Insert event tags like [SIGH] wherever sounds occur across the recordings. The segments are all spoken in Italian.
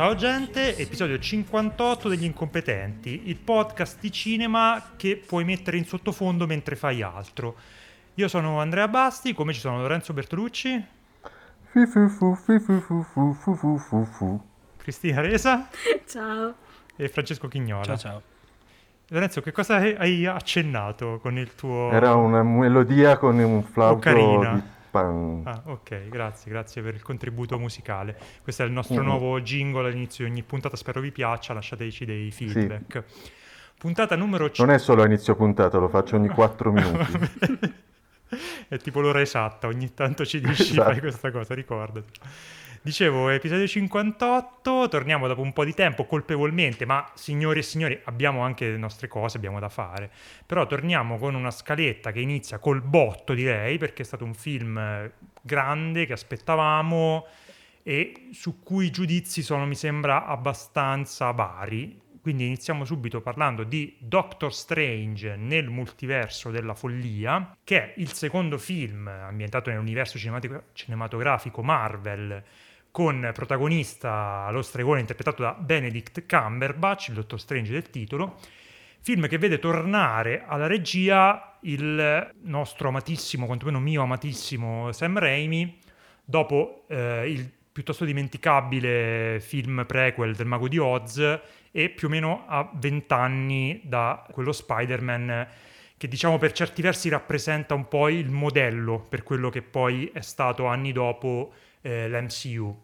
Ciao gente, episodio 58 degli incompetenti, il podcast di cinema che puoi mettere in sottofondo mentre fai altro. Io sono Andrea Basti, come ci sono Lorenzo Bertolucci. Cristina Resa Ciao. e Francesco Chignola. Ciao ciao. Lorenzo, che cosa hai- accennato con il tuo... Era una melodia con un flauto carina. di. Ah, ok, grazie, grazie per il contributo musicale. Questo è il nostro Mm. nuovo jingle all'inizio di ogni puntata, spero vi piaccia, lasciateci dei feedback. Puntata numero Non è solo a inizio puntata, lo faccio ogni 4 [LAUGHS] minuti. È tipo l'ora esatta, ogni tanto ci [LAUGHS] dici Esatto. fai questa cosa, ricordati. Dicevo, episodio 58, torniamo dopo un po' di tempo, colpevolmente, ma signori e signori, abbiamo anche le nostre cose, abbiamo da fare. Però torniamo con una scaletta che inizia col botto, direi, perché è stato un film eh, grande che aspettavamo e su cui i giudizi sono, mi sembra, abbastanza vari. Quindi iniziamo subito parlando di Doctor Strange nel multiverso della follia, che è il secondo film ambientato nell'universo cinematografico Marvel con protagonista lo stregone interpretato da Benedict Cumberbatch, il Dottor Strange del titolo, film che vede tornare alla regia il nostro amatissimo, quantomeno mio amatissimo Sam Raimi, dopo eh, il piuttosto dimenticabile film prequel del Mago di Oz e più o meno a vent'anni da quello Spider-Man che diciamo per certi versi rappresenta un po' il modello per quello che poi è stato anni dopo eh, l'MCU.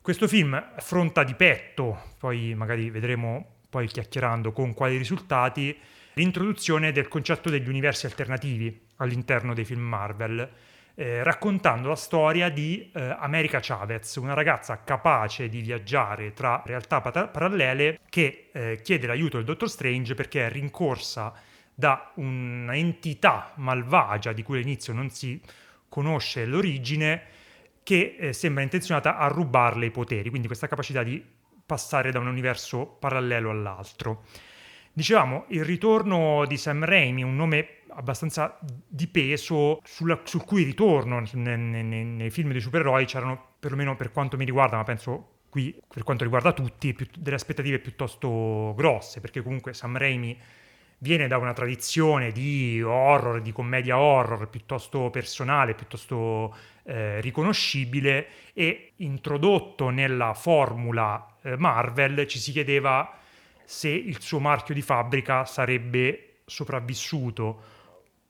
Questo film affronta di petto, poi magari vedremo poi chiacchierando con quali risultati, l'introduzione del concetto degli universi alternativi all'interno dei film Marvel, eh, raccontando la storia di eh, America Chavez, una ragazza capace di viaggiare tra realtà pata- parallele che eh, chiede l'aiuto del Dottor Strange perché è rincorsa da un'entità malvagia di cui all'inizio non si conosce l'origine, che eh, sembra intenzionata a rubarle i poteri, quindi questa capacità di passare da un universo parallelo all'altro. Dicevamo, il ritorno di Sam Raimi, un nome abbastanza di peso, sulla- sul cui ritorno ne- ne- ne- nei film di supereroi c'erano, perlomeno per quanto mi riguarda, ma penso qui per quanto riguarda tutti, più- delle aspettative piuttosto grosse, perché comunque Sam Raimi viene da una tradizione di horror, di commedia horror piuttosto personale, piuttosto eh, riconoscibile e introdotto nella formula eh, Marvel ci si chiedeva se il suo marchio di fabbrica sarebbe sopravvissuto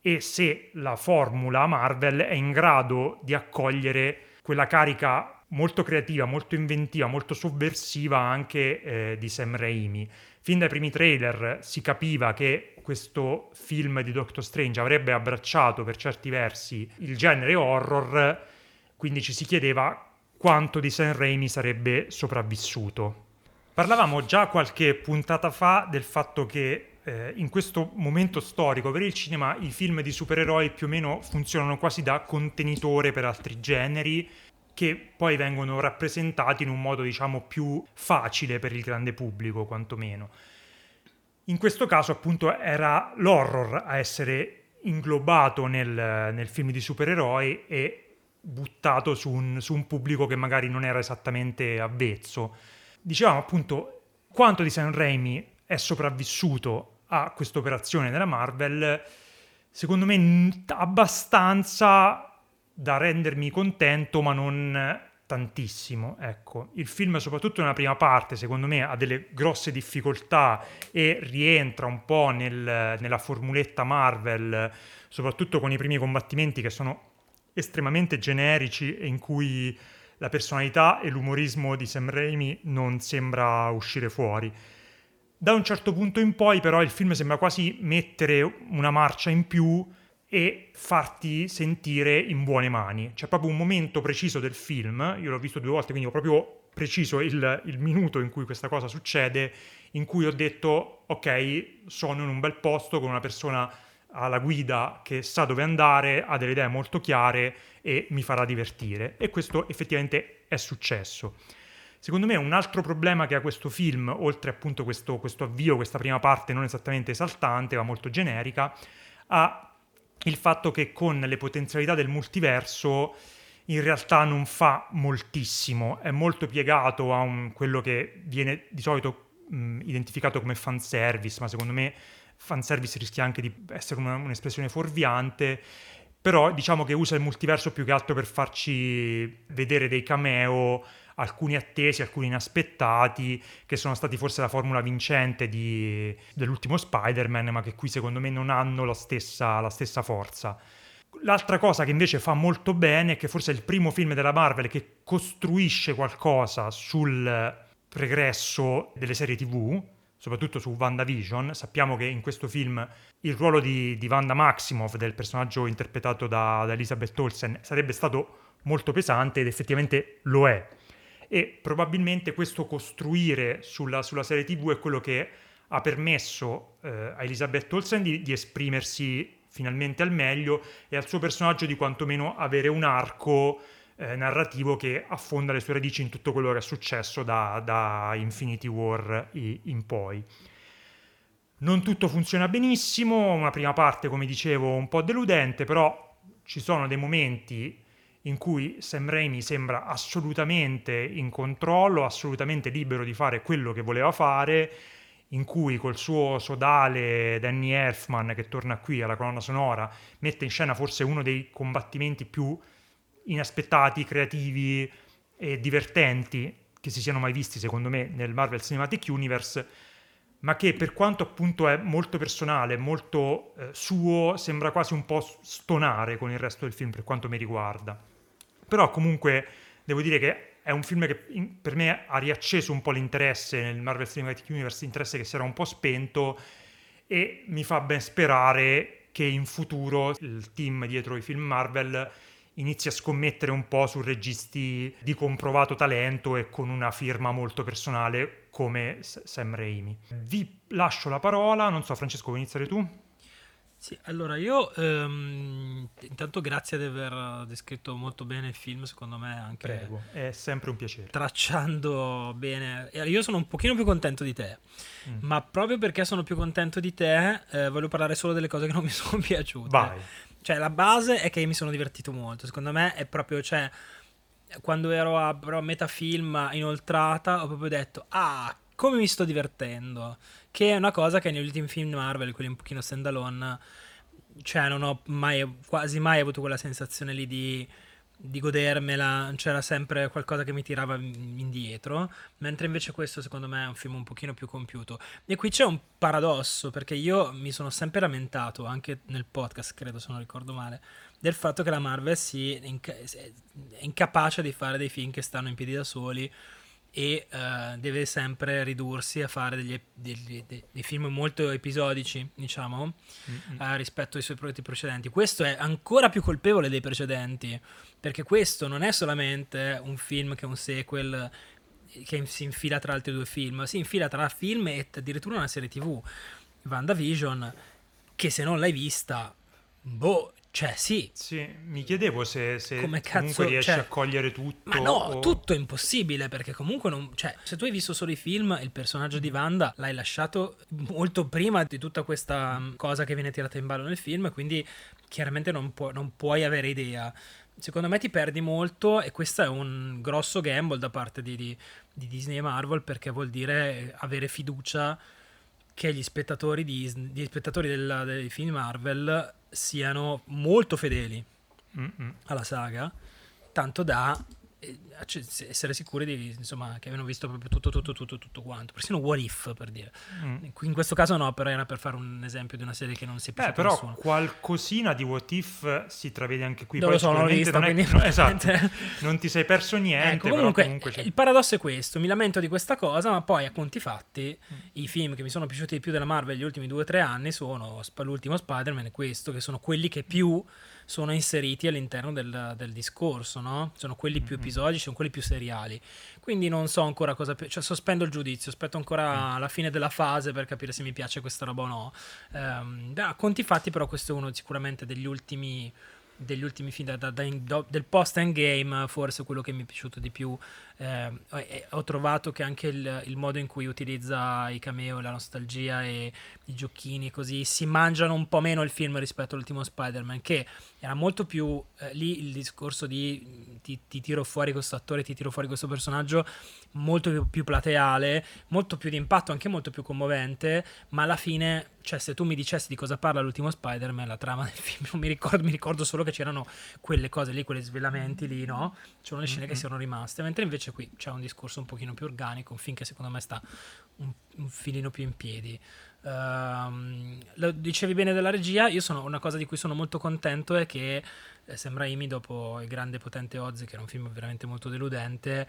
e se la formula Marvel è in grado di accogliere quella carica molto creativa, molto inventiva, molto sovversiva anche eh, di Sam Raimi. Fin dai primi trailer si capiva che questo film di Doctor Strange avrebbe abbracciato per certi versi il genere horror, quindi ci si chiedeva quanto di Sam Raimi sarebbe sopravvissuto. Parlavamo già qualche puntata fa del fatto che eh, in questo momento storico per il cinema i film di supereroi più o meno funzionano quasi da contenitore per altri generi che poi vengono rappresentati in un modo diciamo più facile per il grande pubblico quantomeno. In questo caso appunto era l'horror a essere inglobato nel, nel film di supereroi e buttato su un, su un pubblico che magari non era esattamente avvezzo. Dicevamo appunto quanto di Sam Raimi è sopravvissuto a questa operazione della Marvel, secondo me abbastanza da rendermi contento, ma non tantissimo. Ecco, il film, soprattutto nella prima parte, secondo me ha delle grosse difficoltà e rientra un po' nel- nella formuletta Marvel, soprattutto con i primi combattimenti che sono estremamente generici e in cui la personalità e l'umorismo di Sam Raimi non sembra uscire fuori. Da un certo punto in poi, però, il film sembra quasi mettere una marcia in più e farti sentire in buone mani. C'è proprio un momento preciso del film, io l'ho visto due volte, quindi ho proprio preciso il, il minuto in cui questa cosa succede, in cui ho detto, ok, sono in un bel posto con una persona ha la guida che sa dove andare, ha delle idee molto chiare e mi farà divertire. E questo effettivamente è successo. Secondo me un altro problema che ha questo film, oltre appunto questo, questo avvio, questa prima parte non esattamente esaltante, ma molto generica, ha il fatto che con le potenzialità del multiverso in realtà non fa moltissimo, è molto piegato a un, quello che viene di solito mh, identificato come fanservice, ma secondo me fanservice rischia anche di essere una, un'espressione fuorviante, però diciamo che usa il multiverso più che altro per farci vedere dei cameo alcuni attesi, alcuni inaspettati, che sono stati forse la formula vincente di, dell'ultimo Spider-Man, ma che qui secondo me non hanno la stessa, la stessa forza. L'altra cosa che invece fa molto bene è che forse è il primo film della Marvel che costruisce qualcosa sul pregresso delle serie TV, soprattutto su WandaVision. Sappiamo che in questo film il ruolo di, di Wanda Maximoff, del personaggio interpretato da, da Elizabeth Olsen, sarebbe stato molto pesante ed effettivamente lo è e probabilmente questo costruire sulla, sulla serie tv è quello che ha permesso eh, a Elizabeth Olsen di, di, esprimersi finalmente al meglio e al suo personaggio di quantomeno avere un arco eh, narrativo che affonda le sue radici in tutto quello che è successo da, da Infinity War in poi. Non tutto funziona benissimo, una prima parte come dicevo un po' deludente, però ci sono dei momenti in cui Sam Raimi sembra assolutamente in controllo, assolutamente libero di fare quello che voleva fare, in cui col suo sodale Danny Elfman che torna qui alla colonna sonora mette in scena forse uno dei combattimenti più inaspettati, creativi e divertenti che si siano mai visti secondo me nel Marvel Cinematic Universe ma che per quanto appunto è molto personale, molto eh, suo, sembra quasi un po' stonare con il resto del film per quanto mi riguarda. Però comunque devo dire che è un film che in, per me ha riacceso un po' l'interesse nel Marvel Cinematic Universe, interesse che si era un po' spento e mi fa ben sperare che in futuro il team dietro i film Marvel inizi a scommettere un po' su registi di comprovato talento e con una firma molto personale come Sam Raimi. Vi lascio la parola, non so Francesco, vuoi iniziare tu? Sì, allora io ehm, intanto grazie di aver descritto molto bene il film, secondo me anche Prego, è sempre un piacere. Tracciando bene. Io sono un pochino più contento di te, mm. ma proprio perché sono più contento di te eh, voglio parlare solo delle cose che non mi [LAUGHS] sono piaciute. Vai. Cioè la base è che mi sono divertito molto, secondo me è proprio, cioè, quando ero a, a metà film inoltrata ho proprio detto, ah, come mi sto divertendo che è una cosa che negli ultimi film Marvel, quelli un pochino standalone, cioè non ho mai, quasi mai avuto quella sensazione lì di, di godermela, c'era sempre qualcosa che mi tirava indietro, mentre invece questo secondo me è un film un pochino più compiuto. E qui c'è un paradosso, perché io mi sono sempre lamentato, anche nel podcast, credo se non ricordo male, del fatto che la Marvel si è, inca- è incapace di fare dei film che stanno in piedi da soli e uh, deve sempre ridursi a fare degli, degli, dei, dei film molto episodici, diciamo, mm-hmm. uh, rispetto ai suoi progetti precedenti. Questo è ancora più colpevole dei precedenti, perché questo non è solamente un film che è un sequel che si infila tra altri due film, si infila tra film e addirittura una serie tv, WandaVision, che se non l'hai vista, boh, cioè, sì. Sì, mi chiedevo se, se Come cazzo, riesci cioè, a cogliere tutto. Ma no, o... tutto è impossibile perché comunque non... Cioè, se tu hai visto solo i film, il personaggio di Wanda l'hai lasciato molto prima di tutta questa mm, cosa che viene tirata in ballo nel film, quindi chiaramente non, pu- non puoi avere idea. Secondo me ti perdi molto e questo è un grosso gamble da parte di, di, di Disney e Marvel perché vuol dire avere fiducia che gli spettatori, di, gli spettatori della, dei film Marvel siano molto fedeli Mm-mm. alla saga, tanto da essere sicuri di, insomma, che abbiano visto proprio tutto, tutto, tutto, tutto quanto. Persino What If, per dire. Mm. In questo caso no, però era per fare un esempio di una serie che non si è piaciuta Beh, però nessuno. qualcosina di What If si travede anche qui. Non lo so, non l'ho vista, non, è, no, [LAUGHS] esatto, non ti sei perso niente. Ecco, comunque, comunque il paradosso è questo, mi lamento di questa cosa, ma poi a conti fatti mm. i film che mi sono piaciuti di più della Marvel negli ultimi due o tre anni sono l'ultimo Spider-Man e questo, che sono quelli che più sono inseriti all'interno del, del discorso, no? Sono quelli più Episodici, sono quelli più seriali. Quindi non so ancora cosa... Cioè, sospendo il giudizio, aspetto ancora la fine della fase per capire se mi piace questa roba o no. Ehm, da conti fatti, però, questo è uno sicuramente degli ultimi degli ultimi film da- da- da- del post endgame forse quello che mi è piaciuto di più Eh, ho trovato che anche il, il modo in cui utilizza i cameo la nostalgia e i giochini così si mangiano un po' meno il film rispetto all'ultimo Spider-Man che era molto più eh, lì il discorso di ti, ti tiro fuori questo attore ti tiro fuori questo personaggio molto più, più plateale molto più di impatto anche molto più commovente ma alla fine cioè se tu mi dicessi di cosa parla l'ultimo Spider-Man la trama del [LAUGHS] film non mi ricordo mi ricordo solo che c'erano quelle cose lì quegli svelamenti lì no c'erano le scene che Mhm. sono rimaste mentre invece qui c'è un discorso un pochino più organico un film che secondo me sta un, un filino più in piedi Ehm, lo dicevi bene della regia io sono una cosa di cui sono molto contento è che eh, Sam Raimi dopo il grande potente Oz che era un film veramente molto deludente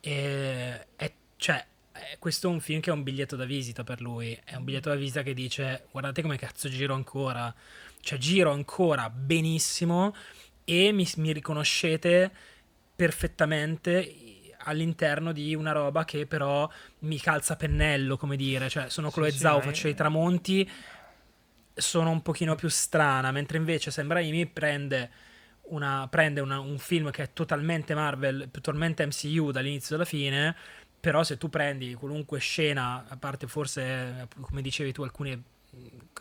e, è, cioè eh, questo è un film che è un biglietto da visita per lui è un biglietto da visita che dice guardate come cazzo giro ancora cioè giro ancora benissimo e mi, mi riconoscete perfettamente all'interno di una roba che però mi calza pennello, come dire, cioè sono Sì, Chloe sì, Zhao, è- faccio i tramonti, sono un pochino più strana, mentre invece Sam Raimi prende, una, prende una- un film che è totalmente Marvel, totalmente MCU dall'inizio alla fine, però se tu prendi qualunque scena, a parte forse, come dicevi tu, alcune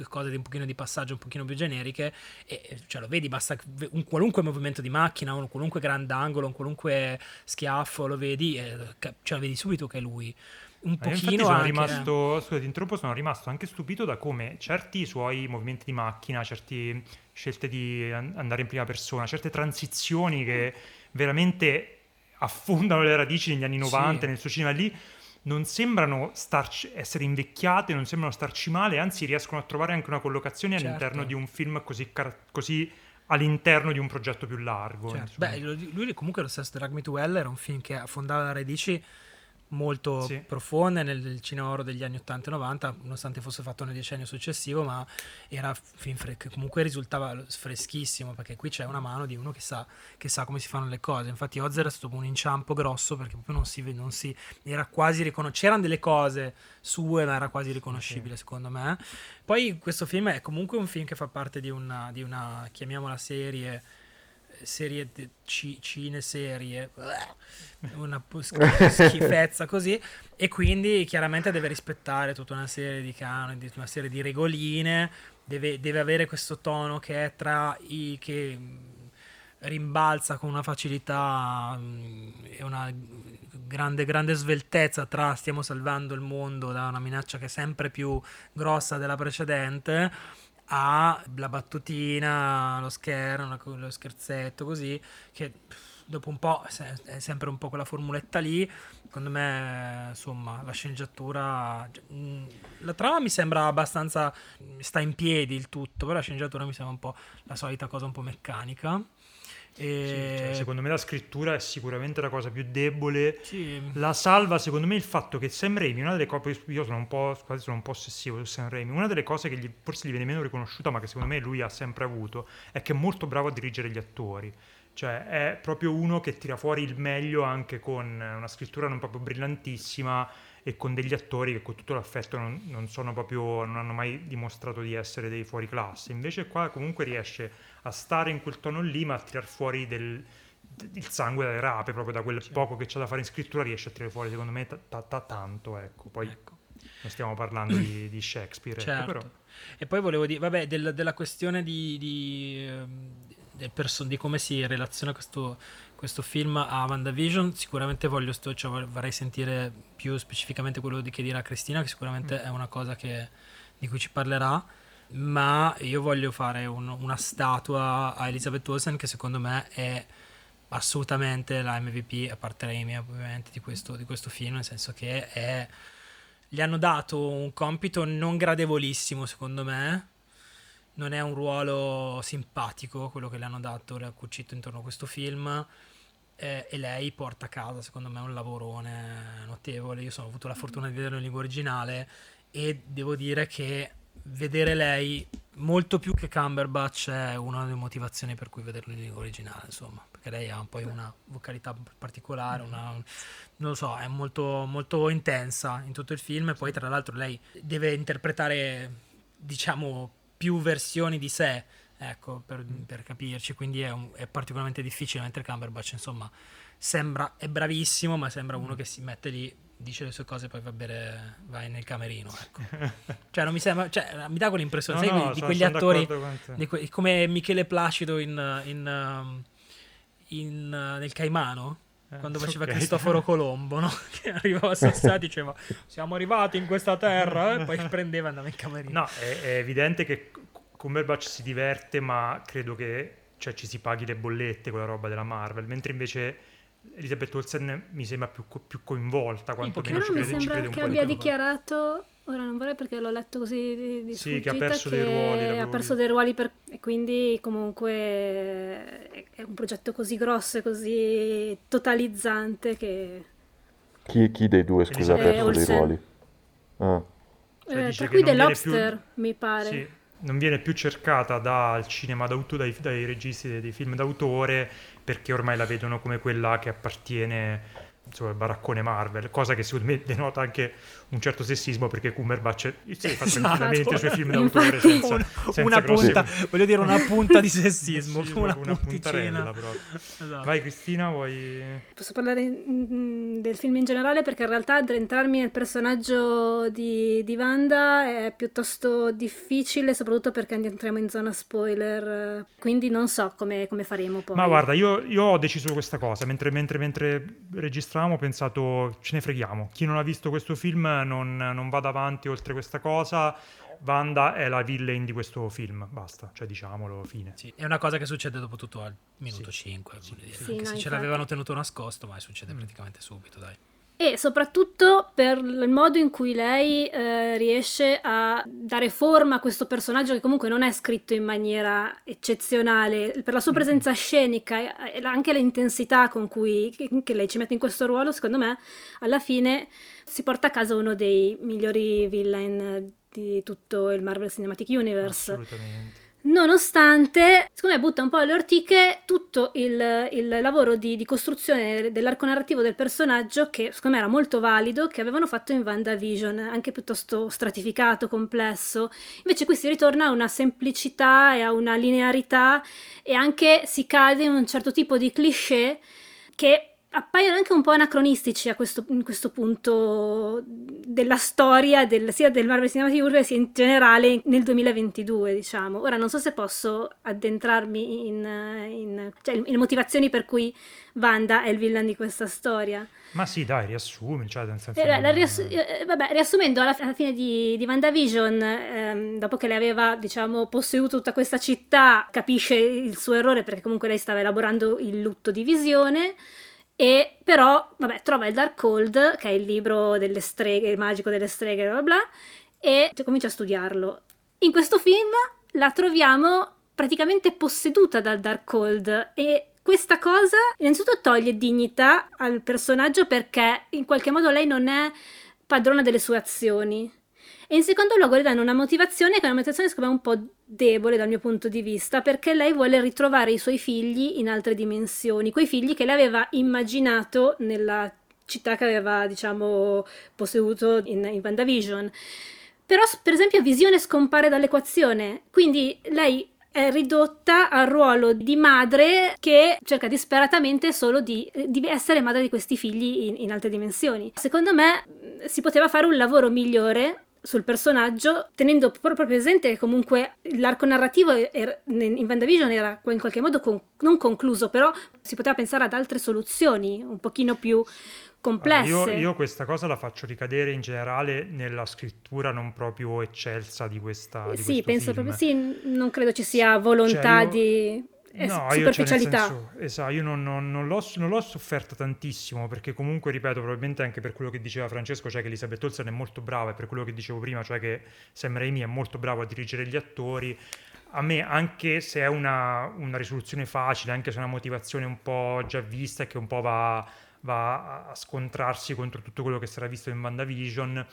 cose di un pochino di passaggio un pochino più generiche e cioè lo vedi basta un qualunque movimento di macchina un qualunque grandangolo un qualunque schiaffo lo vedi e cioè vedi subito che è lui un Eh, pochino sono anche rimasto, scusa, ti interrompo, sono rimasto anche stupito da come certi suoi movimenti di macchina, certe scelte di an- andare in prima persona, certe transizioni che veramente affondano le radici negli anni 90 Sì. nel suo cinema lì, non sembrano starci- essere invecchiate, non sembrano starci male, anzi riescono a trovare anche una collocazione Certo. all'interno di un film così, car- così all'interno di un progetto più largo. Certo. Beh, lui comunque lo stesso Drag Me to Hell era un film che affondava le radici molto Sì. profonde nel, nel cinema oro degli anni 80 e 90, nonostante fosse fatto nel decennio successivo, ma era film che comunque risultava freschissimo, perché qui c'è una mano di uno che sa, che sa come si fanno le cose. Infatti Oz era stato un inciampo grosso, perché proprio non si, non si era quasi riconoscibile. C'erano delle cose sue, ma era quasi riconoscibile secondo me. Poi questo film è comunque un film che fa parte di una, di una chiamiamola serie serie ci- cineserie [LAUGHS] una schifezza così e quindi chiaramente deve rispettare tutta una serie di canoni di- una serie di regoline deve, deve avere questo tono che è tra i che mh, rimbalza con una facilità mh, e una grande grande sveltezza tra stiamo salvando il mondo da una minaccia che è sempre più grossa della precedente a la battutina, lo scherzo, lo scherzetto così, che dopo un po' è sempre un po' quella formuletta lì. Secondo me, insomma, la sceneggiatura. mh, La trama mi sembra abbastanza. sta in piedi il tutto, però la sceneggiatura mi sembra un po' la solita cosa un po' meccanica. Sì, E... cioè, secondo me la scrittura è sicuramente la cosa più debole Sì, La salva, secondo me, il fatto che Sam Raimi, una delle cose, io sono un po', quasi sono un po' ossessivo su Sam Raimi, una delle cose che gli- forse gli viene meno riconosciuta, ma che secondo me lui ha sempre avuto, è che è molto bravo a dirigere gli attori. Cioè, è proprio uno che tira fuori il meglio anche con una scrittura non proprio brillantissima e con degli attori che con tutto l'affetto non, non sono proprio, non hanno mai dimostrato di essere dei fuori classe. Invece qua comunque riesce a stare in quel tono lì, ma a tirar fuori del, il sangue dalle rape, proprio da quel poco che c'è da fare in scrittura, riesce a tirare fuori, secondo me, ta- ta- ta- tanto, ecco. Poi ecco. non stiamo parlando di, di Shakespeare, ecco, Certo. però... E poi volevo dire, vabbè, del- della questione di, di, ehm, del perso- di come si relaziona questo, questo film a WandaVision, sicuramente voglio sto- cioè, vor- vorrei sentire più specificamente quello di, che dirà Cristina, che sicuramente Mm. è una cosa che- di cui ci parlerà, ma io voglio fare un- una statua a Elizabeth Olsen che secondo me è assolutamente la MVP, a parte Raimi ovviamente, di questo, di questo film, nel senso che è gli hanno dato un compito non gradevolissimo, secondo me. Non è un ruolo simpatico quello che le hanno dato, le ha cucito intorno a questo film. eh, e lei porta a casa, secondo me, un lavorone notevole. Io sono, avuto la fortuna di vederlo in lingua originale e devo dire che vedere lei molto più che Cumberbatch è una delle motivazioni per cui vederlo in lingua originale, insomma, perché lei ha poi una vocalità particolare, una, non lo so, è molto, molto intensa in tutto il film e poi tra l'altro lei deve interpretare, diciamo, più versioni di sé, ecco, per, per capirci, quindi è, un, è, particolarmente difficile, mentre Cumberbatch, insomma, sembra, è bravissimo, ma sembra uno che si mette lì dice le sue cose poi va bene vai nel camerino ecco. cioè non mi sembra cioè, mi dà quell'impressione No, sai, no, di, sono- quegli attori di que- come Michele Placido in, in, um, in, uh, nel Caimano quando faceva ok. Cristoforo Colombo no? [LAUGHS] che arrivava a Sassà e diceva siamo arrivati in questa terra e poi prendeva e andava in camerino No, è, è evidente che Cumberbatch si diverte, ma credo che cioè, ci si paghi le bollette con la roba della Marvel, mentre invece Elizabeth Olsen mi sembra più, più coinvolta, quantomeno Però ci mi crede, ci sembra crede un che po' di abbia più. dichiarato, ora non vorrei perché l'ho letto così di, di Sì, che ha perso dei ruoli, ha perso dei ruoli per- e quindi comunque è- è un progetto così grosso e così totalizzante che... Chi, chi dei due, scusa, ha perso dei Olsen. ruoli? Ah. Cioè, eh, dice tra che cui The viene più- Lobster, mi pare. Sì, non viene più cercata dal cinema d'autore, dai, dai registi dei, dei film d'autore, perché ormai la vedono come quella che appartiene insomma, al baraccone Marvel, cosa che secondo me denota anche un certo sessismo, perché Cumberbatch sì, fa Esatto. tranquillamente i suoi film [LAUGHS] d'autore senza, Un- senza una grossi- punta voglio dire una punta di [LAUGHS] sessismo Sì, una, una punticina puntarella. Esatto. Vai Cristina, vuoi... Posso parlare mm, del film in generale perché in realtà addentrarmi nel personaggio di, di Wanda è piuttosto difficile, soprattutto perché entriamo in zona spoiler, quindi non so come, come faremo poi. Ma guarda, io, io ho deciso questa cosa, mentre, mentre, mentre registravamo ho pensato ce ne freghiamo, chi non ha visto questo film non, non va davanti oltre questa cosa, Wanda è la villain di questo film, basta, cioè diciamolo, fine. Sì, è una cosa che succede dopo tutto al minuto Sì. 5 voglio dire. Sì, anche no, se ce l'avevano tenuto nascosto ma succede Mm. praticamente subito dai E soprattutto per il modo in cui lei eh, riesce a dare forma a questo personaggio che comunque non è scritto in maniera eccezionale, per la sua presenza scenica e anche l'intensità con cui lei ci mette in questo ruolo, secondo me, alla fine si porta a casa uno dei migliori villain di tutto il Marvel Cinematic Universe. Assolutamente. Nonostante, secondo me butta un po' alle ortiche tutto il, il lavoro di, di costruzione dell'arco narrativo del personaggio che secondo me era molto valido, che avevano fatto in WandaVision, anche piuttosto stratificato, complesso. Invece qui si ritorna a una semplicità e a una linearità e anche si cade in un certo tipo di cliché che appaiono anche un po' anacronistici a questo, in questo punto della storia del- sia del Marvel Cinematic Universe sia in generale nel 2022 diciamo ora non so se posso addentrarmi in, in- cioè, in motivazioni per cui Wanda è il villain di questa storia Ma sì, dai, riassumi, cioè nel senso... eh, non- riassu- eh, vabbè, riassumendo, alla, alla fine di, di WandaVision, ehm, dopo che lei aveva, diciamo, posseduto tutta questa città, capisce il suo errore perché comunque lei stava elaborando il lutto di visione. E però, vabbè, trova il Darkhold, che è il libro delle streghe, il magico delle streghe, bla bla bla, e comincia a studiarlo. In questo film la troviamo praticamente posseduta dal Darkhold e questa cosa innanzitutto toglie dignità al personaggio perché in qualche modo lei non è padrona delle sue azioni. E in secondo luogo le danno una motivazione che è una motivazione secondo me un po' debole dal mio punto di vista, perché lei vuole ritrovare i suoi figli in altre dimensioni, quei figli che lei aveva immaginato nella città che aveva, diciamo, posseduto in, in WandaVision. Però, per esempio, Visione scompare dall'equazione, quindi lei è ridotta al ruolo di madre che cerca disperatamente solo di, di essere madre di questi figli in, in altre dimensioni. Secondo me mh, si poteva fare un lavoro migliore sul personaggio, tenendo proprio presente che comunque l'arco narrativo era- in WandaVision era in qualche modo con- non concluso, però si poteva pensare ad altre soluzioni un pochino più complesse. Allora, io, io questa cosa la faccio ricadere in generale nella scrittura non proprio eccelsa di questa di sì, penso film. proprio sì, non credo ci sia volontà Cioè, io- di eh, No, io, cioè, superficialità. senso, esatto, io non, non- non l'ho, non l'ho sofferta tantissimo perché comunque, ripeto, probabilmente anche per quello che diceva Francesco, cioè che Elisabeth Olsen è molto brava e per quello che dicevo prima, cioè che Sam Raimi è molto bravo a dirigere gli attori. A me, anche se è una, una risoluzione facile, anche se è una motivazione un po' già vista e che un po' va, va a scontrarsi contro tutto quello che sarà visto in WandaVision,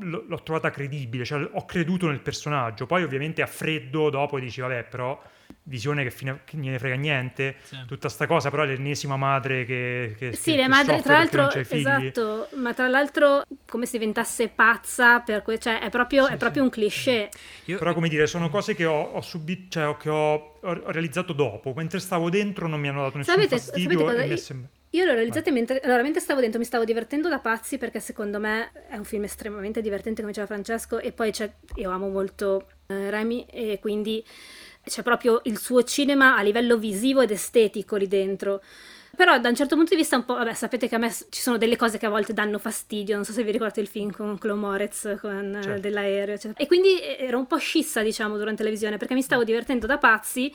l- l'ho trovata credibile, cioè ho creduto nel personaggio. Poi ovviamente a freddo dopo dici vabbè però visione che, fine, che ne frega niente, Sì. tutta sta cosa, però è l'ennesima madre che, che Sì, che- le madri, tra l'altro, esatto, ma tra l'altro come se diventasse pazza, per que- cioè è proprio, Sì, è proprio sì. un cliché. Io- Però come dire, sono cose che ho, ho subito, cioè che ho, ho realizzato dopo, mentre stavo dentro non mi hanno dato nessun Sapete- fastidio sapete cosa? e è Io- l'ho realizzata mentre, allora, mentre stavo dentro, mi stavo divertendo da pazzi perché secondo me è un film estremamente divertente, come diceva Francesco, e poi c'è, io amo molto eh, Remy e quindi c'è proprio il suo cinema a livello visivo ed estetico lì dentro. Però da un certo punto di vista un po', vabbè, sapete che a me ci sono delle cose che a volte danno fastidio, non so se vi ricordate il film con Chloe Moretz, con eh, Certo. dell'aereo, eccetera. E quindi eh, ero un po' scissa, diciamo, durante la visione, perché mi stavo divertendo da pazzi,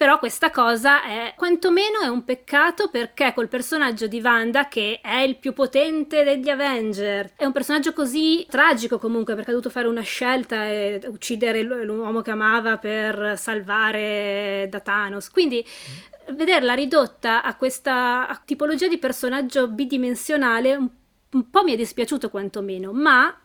però questa cosa è quantomeno è un peccato perché col personaggio di Wanda, che è il più potente degli Avenger, è un personaggio così tragico comunque perché ha dovuto fare una scelta e uccidere l'uomo che amava per salvare da Thanos. Quindi vederla ridotta a questa tipologia di personaggio bidimensionale un, un po' mi è dispiaciuto quantomeno, ma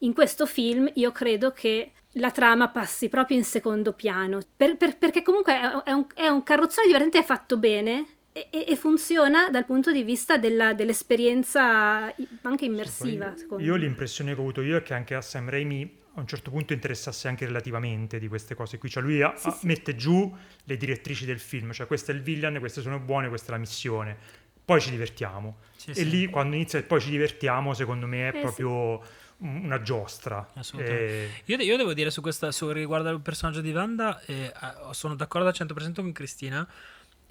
in questo film io credo che la trama passi proprio in secondo piano, per- per- perché comunque è, un, è un carrozzone divertente fatto bene e, e- e funziona dal punto di vista della- dell'esperienza anche immersiva. Poi secondo Io me. l'impressione che ho avuto io è che anche a Sam Raimi a un certo punto interessasse anche relativamente di queste cose qui, cioè lui ha- Sì, ha- sì. mette giù le direttrici del film, cioè questo è il villain, queste sono buone, questa è la missione, poi ci divertiamo. Sì, e sì. lì quando inizia il poi ci divertiamo, secondo me è Eh, proprio una giostra. Assolutamente. E- Io, de- io devo dire su questa, su riguardo al personaggio di Wanda, eh, eh, sono d'accordo al 100% con Cristina.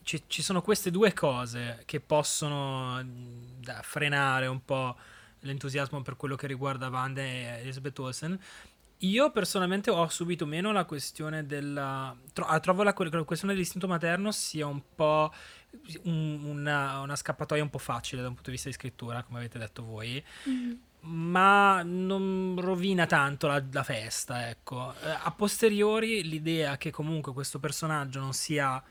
Ci, ci sono queste due cose che possono mh, da- frenare un po' l'entusiasmo per quello che riguarda Wanda e Elizabeth Olsen. Io personalmente ho subito meno la questione della. tro- ah, trovo la, la questione dell'istinto materno sia un po' un- una, una scappatoia un po' facile da un punto di vista di scrittura, come avete detto voi ma non rovina tanto la, la festa, ecco. Eh, a posteriori l'idea che comunque questo personaggio non sia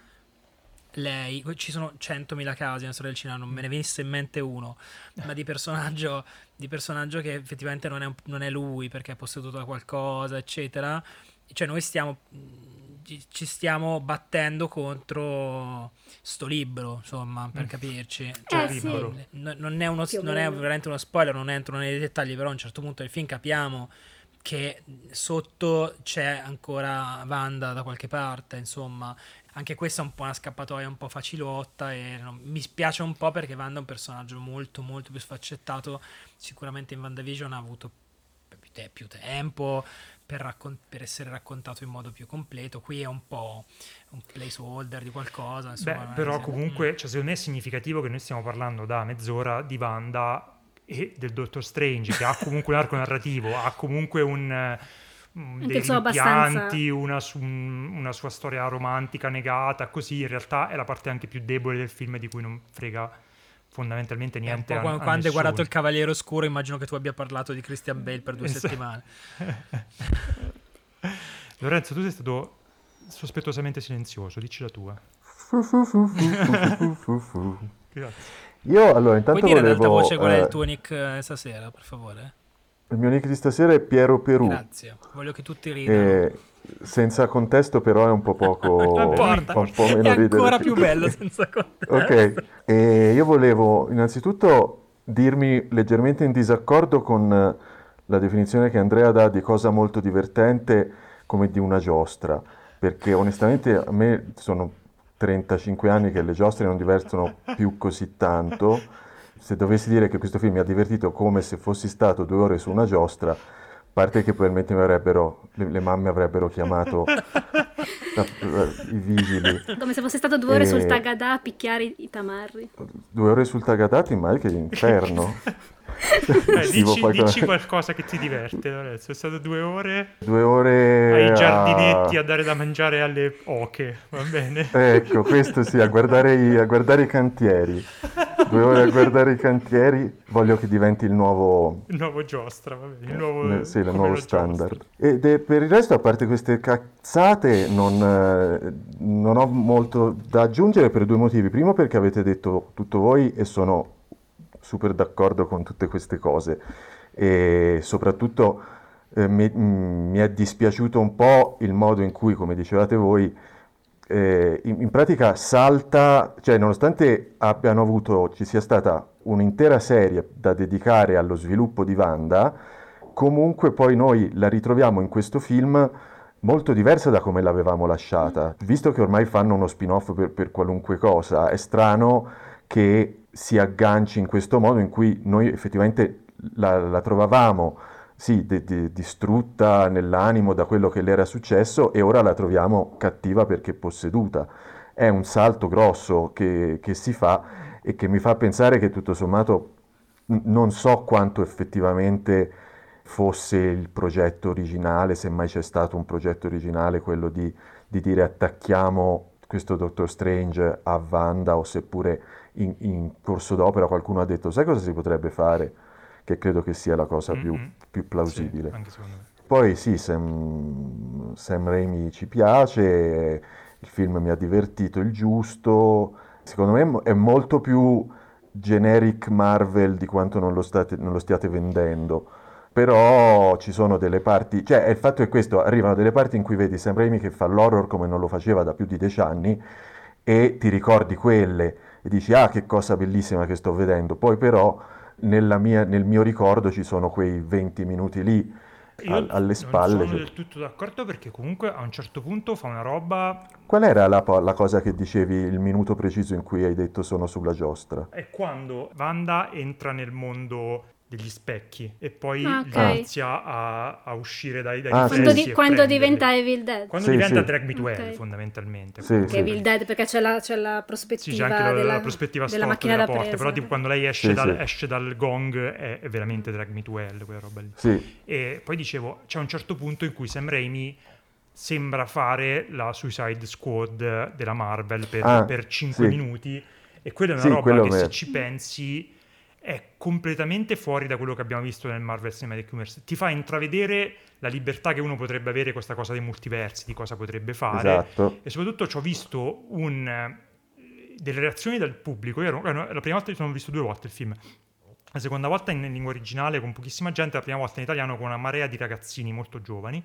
lei, ci sono 100.000 casi nella storia del cinema, non me ne venisse in mente uno, ma di personaggio, di personaggio che effettivamente non è, non è lui perché è posseduto da qualcosa, eccetera. Cioè noi stiamo ci- ci stiamo battendo contro sto libro, insomma, per capirci. Cioè, Eh, sì. libro. no- non, è uno, non è veramente uno spoiler, non entro nei dettagli, però a un certo punto del film capiamo che sotto c'è ancora Wanda da qualche parte, insomma. Anche questa è un po' una scappatoia un po' facilotta e non- mi spiace un po' perché Wanda è un personaggio molto molto più sfaccettato. Sicuramente in WandaVision ha avuto più, te- più tempo per, raccon- per essere raccontato in modo più completo. Qui è un po' un placeholder di qualcosa. Insomma, Beh, però sia- comunque, cioè, secondo me è significativo che noi stiamo parlando da mezz'ora di Wanda e del Doctor Strange, che ha comunque un arco narrativo, ha comunque un, eh, mm, dei rimpianti, una, su- un- una sua storia romantica negata, così in realtà è la parte anche più debole del film di cui non frega fondamentalmente niente a, come a quando hai guardato il. Cavaliere Oscuro, immagino che tu abbia parlato di Christian Bale per due settimane. [LAUGHS] Lorenzo, tu sei stato sospettosamente silenzioso, dici la tua. Grazie. [LAUGHS] Io allora intanto Puoi dire ad alta volevo... voce qual è eh, il tuo nick eh, stasera, per favore? il mio nick di stasera è Piero Perù. Grazie. Voglio che tutti ridano. E senza contesto però è un po' poco... [LAUGHS] Non importa, un po' è meno ridere. ancora più bello senza contesto. Ok, e io volevo innanzitutto dirmi leggermente in disaccordo con la definizione che Andrea dà di cosa molto divertente come di una giostra, perché onestamente a me sono 35 anni che le giostre non divertono più così tanto. Se dovessi dire che questo film mi ha divertito come se fossi stato due ore su una giostra, parte che probabilmente mi avrebbero, le, le mamme avrebbero chiamato [LAUGHS] la- i vigili. Come se fosse stato due ore sul Eh, Tagadà a picchiare i, i tamarri. Due ore sul Tagadati, ma che inferno. [LAUGHS] Beh, Stivo dici, poi con- dici qualcosa che ti diverte, Lorenzo. È stato due ore Due ore ai a- giardinetti a dare da mangiare alle oche, va bene? Ecco, questo sì, a guardare, i, a guardare i cantieri. [LAUGHS] Ore a [LAUGHS] guardare i cantieri, voglio che diventi il nuovo, Il nuovo giostra, va bene. Il nuovo, eh, sì, il nuovo standard. Ed è- per il resto, a parte queste cazzate, non, eh, non ho molto da aggiungere per due motivi. Primo perché avete detto tutto voi e sono super d'accordo con tutte queste cose. e soprattutto eh, mi, mm, mi, è dispiaciuto un po' il modo in cui, come dicevate voi, eh, in, in, pratica salta, cioè nonostante abbiano avuto, ci sia stata un'intera serie da dedicare allo sviluppo di Wanda, comunque poi noi la ritroviamo in questo film molto diversa da come l'avevamo lasciata. Visto che ormai fanno uno spin-off per, per qualunque cosa, è strano che si agganci in questo modo in cui noi effettivamente la, la trovavamo sì, di, di, distrutta nell'animo da quello che le era successo e ora la troviamo cattiva perché posseduta. È un salto grosso che, che si fa e che mi fa pensare che tutto sommato non so quanto effettivamente fosse il progetto originale, se mai c'è stato un progetto originale, quello di, di dire attacchiamo questo Doctor Strange a Wanda o seppure in, in corso d'opera qualcuno ha detto sai cosa si potrebbe fare? Che credo che sia la cosa mm-hmm. più, più, plausibile. Sì, Poi sì, Sam, Sam Raimi ci piace, il film mi ha divertito il giusto, secondo me è molto più generic Marvel di quanto non lo, state, non lo stiate vendendo però ci sono delle parti, cioè il fatto è questo, arrivano delle parti in cui vedi Sam Raimi che fa l'horror come non lo faceva da più di dieci anni e ti ricordi quelle e dici ah che cosa bellissima che sto vedendo, poi però mia, nel mio ricordo ci sono quei 20 minuti lì a, alle spalle. Non sono del tutto d'accordo perché comunque a un certo punto fa una roba... Qual era la, la, cosa che dicevi, il minuto preciso in cui hai detto sono sulla giostra? È quando Wanda entra nel mondo degli specchi e poi ah, okay. inizia a, a, uscire dai, dai ah, quando, di, quando diventa Evil Dead quando sì, diventa sì. Drag Me to okay. Hell fondamentalmente sì, sì. Evil Dead perché c'è la, c'è la prospettiva sì, c'è anche della, la prospettiva della macchina della porta però tipo quando lei esce, dal, esce dal, gong è, è, veramente Drag Me to Hell quella roba lì e poi dicevo c'è un certo punto in cui Sam Raimi sembra fare la Suicide Squad della Marvel per, ah, per 5 minuti e quella è una roba che se ci pensi è completamente fuori da quello che abbiamo visto nel Marvel Cinematic Universe. Ti fa intravedere la libertà che uno potrebbe avere questa cosa dei multiversi, di cosa potrebbe fare. Esatto. E soprattutto ci ho visto un, eh, delle reazioni dal pubblico. Io ero, la prima volta sono visto due volte il film. La seconda volta in lingua originale con pochissima gente, la prima volta in italiano con una marea di ragazzini molto giovani.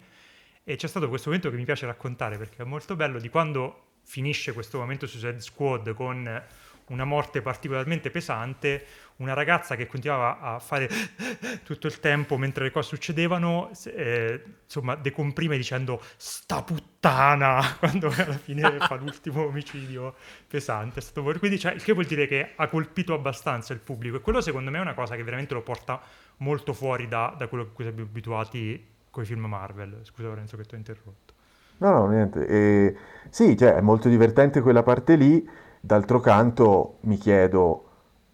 E c'è stato questo momento che mi piace raccontare perché è molto bello di quando finisce questo momento su Suicide Squad con una morte particolarmente pesante, una ragazza che continuava a fare [GASPS] tutto il tempo mentre le cose succedevano, eh, insomma, decomprime dicendo sta puttana [LAUGHS] quando alla fine fa l'ultimo [LAUGHS] omicidio pesante. Quindi, cioè, il che vuol dire che ha colpito abbastanza il pubblico e quello secondo me è una cosa che veramente lo porta molto fuori da, da quello a cui siamo abituati con i film Marvel. Scusa Lorenzo che ti ho interrotto. No, no, niente. E, sì, cioè, è molto divertente quella parte lì. D'altro canto mi chiedo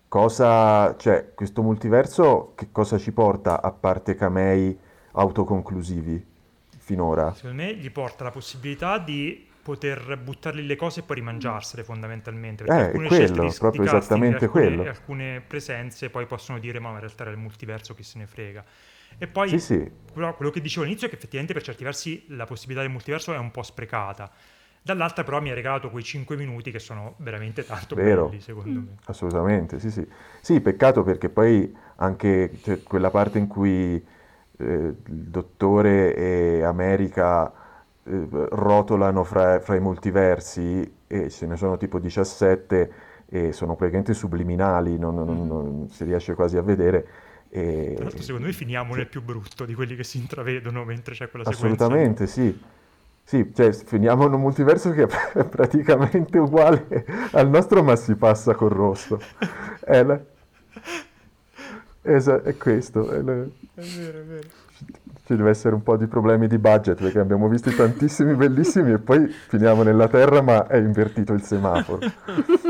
cosa, cioè, questo multiverso che cosa ci porta a parte camei autoconclusivi finora? Secondo me gli porta la possibilità di poter buttarli le cose e poi rimangiarsele fondamentalmente perché eh, alcune quello, di, proprio di esattamente alcune, quello. alcune presenze poi possono dire ma in realtà era il multiverso chi se ne frega e poi sì, sì. Quello, quello che dicevo all'inizio è che effettivamente per certi versi la possibilità del multiverso è un po' sprecata Dall'altra però mi ha regalato quei 5 minuti che sono veramente tanto Vero. belli secondo me. Assolutamente, sì sì. Sì, peccato perché poi anche cioè, quella parte in cui eh, il dottore e America eh, rotolano fra, fra, i multiversi e ce ne sono tipo 17 e sono praticamente subliminali, non, non, non, non si riesce quasi a vedere. E... Tra l'altro secondo me finiamo sì. nel più brutto di quelli che si intravedono mentre c'è quella Assolutamente, sequenza. Assolutamente, sì. Sì, cioè finiamo in un multiverso che è [LAUGHS] praticamente uguale al nostro, ma si passa col rosso. È, la... Esa- è questo. È, la... è vero, è vero. Ci deve essere un po' di problemi di budget perché abbiamo visti tantissimi bellissimi e poi finiamo nella Terra, ma è invertito il semaforo. [LAUGHS]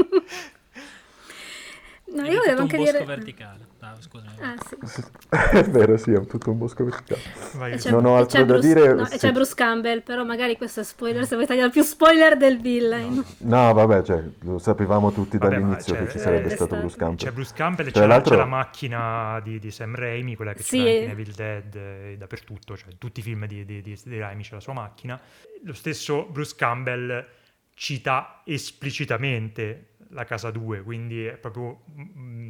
No, io volevo anche dire... verticale. Ah, scusami. Ah, sì. [LAUGHS] è vero, sì, è tutto un bosco verticale. Non ho altro da Bruce, dire. No, c'è Bruce Campbell, però magari questo è spoiler, se vuoi tagliare più spoiler del villain. No, no vabbè, cioè, lo sapevamo tutti vabbè, dall'inizio che ci sarebbe stato Bruce Campbell. C'è Bruce Campbell e c'è, l'altro... c'è, la macchina di, di, Sam Raimi, quella che sì. c'è in Evil Dead e dappertutto, cioè tutti i film di, di, di, di Raimi c'è la sua macchina. Lo stesso Bruce Campbell cita esplicitamente la casa 2, quindi è proprio... Mm,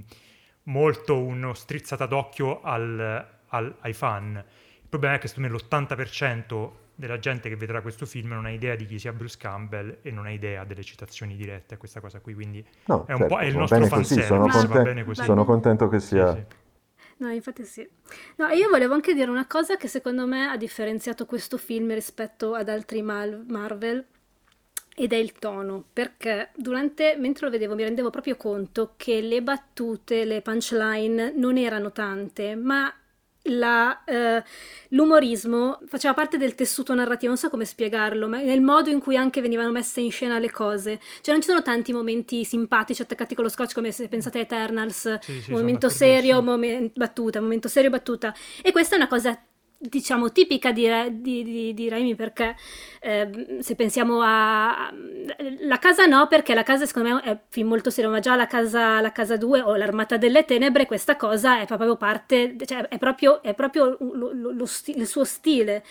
molto uno strizzata d'occhio al, al- ai fan. Il problema è che secondo me l'80% della gente che vedrà questo film non ha idea di chi sia Bruce Campbell e non ha idea delle citazioni dirette a questa cosa qui, quindi No, è un certo, po' è il va nostro bene così, fanservice, sono, va conten- bene così. sono contento che Sì, sia... sì. No, infatti sì. No, io volevo anche dire una cosa che secondo me ha differenziato questo film rispetto ad altri Mal- Marvel ed è il tono, perché durante, mentre lo vedevo mi rendevo proprio conto che le battute, le punchline non erano tante, ma la, eh, l'umorismo faceva parte del tessuto narrativo, non so come spiegarlo, ma nel modo in cui anche venivano messe in scena le cose. Cioè non ci sono tanti momenti simpatici attaccati con lo scotch come se pensate a Eternals, Sì, sì, momento serio, momen- battuta, momento serio, battuta. E questa è una cosa diciamo tipica di, di, di, di Raimi perché eh, se pensiamo a La casa no perché La casa secondo me è film molto serio ma già La casa, la casa 2 o L'Armata delle Tenebre questa cosa è proprio parte cioè è proprio, è proprio lo- lo- lo sti- il suo stile.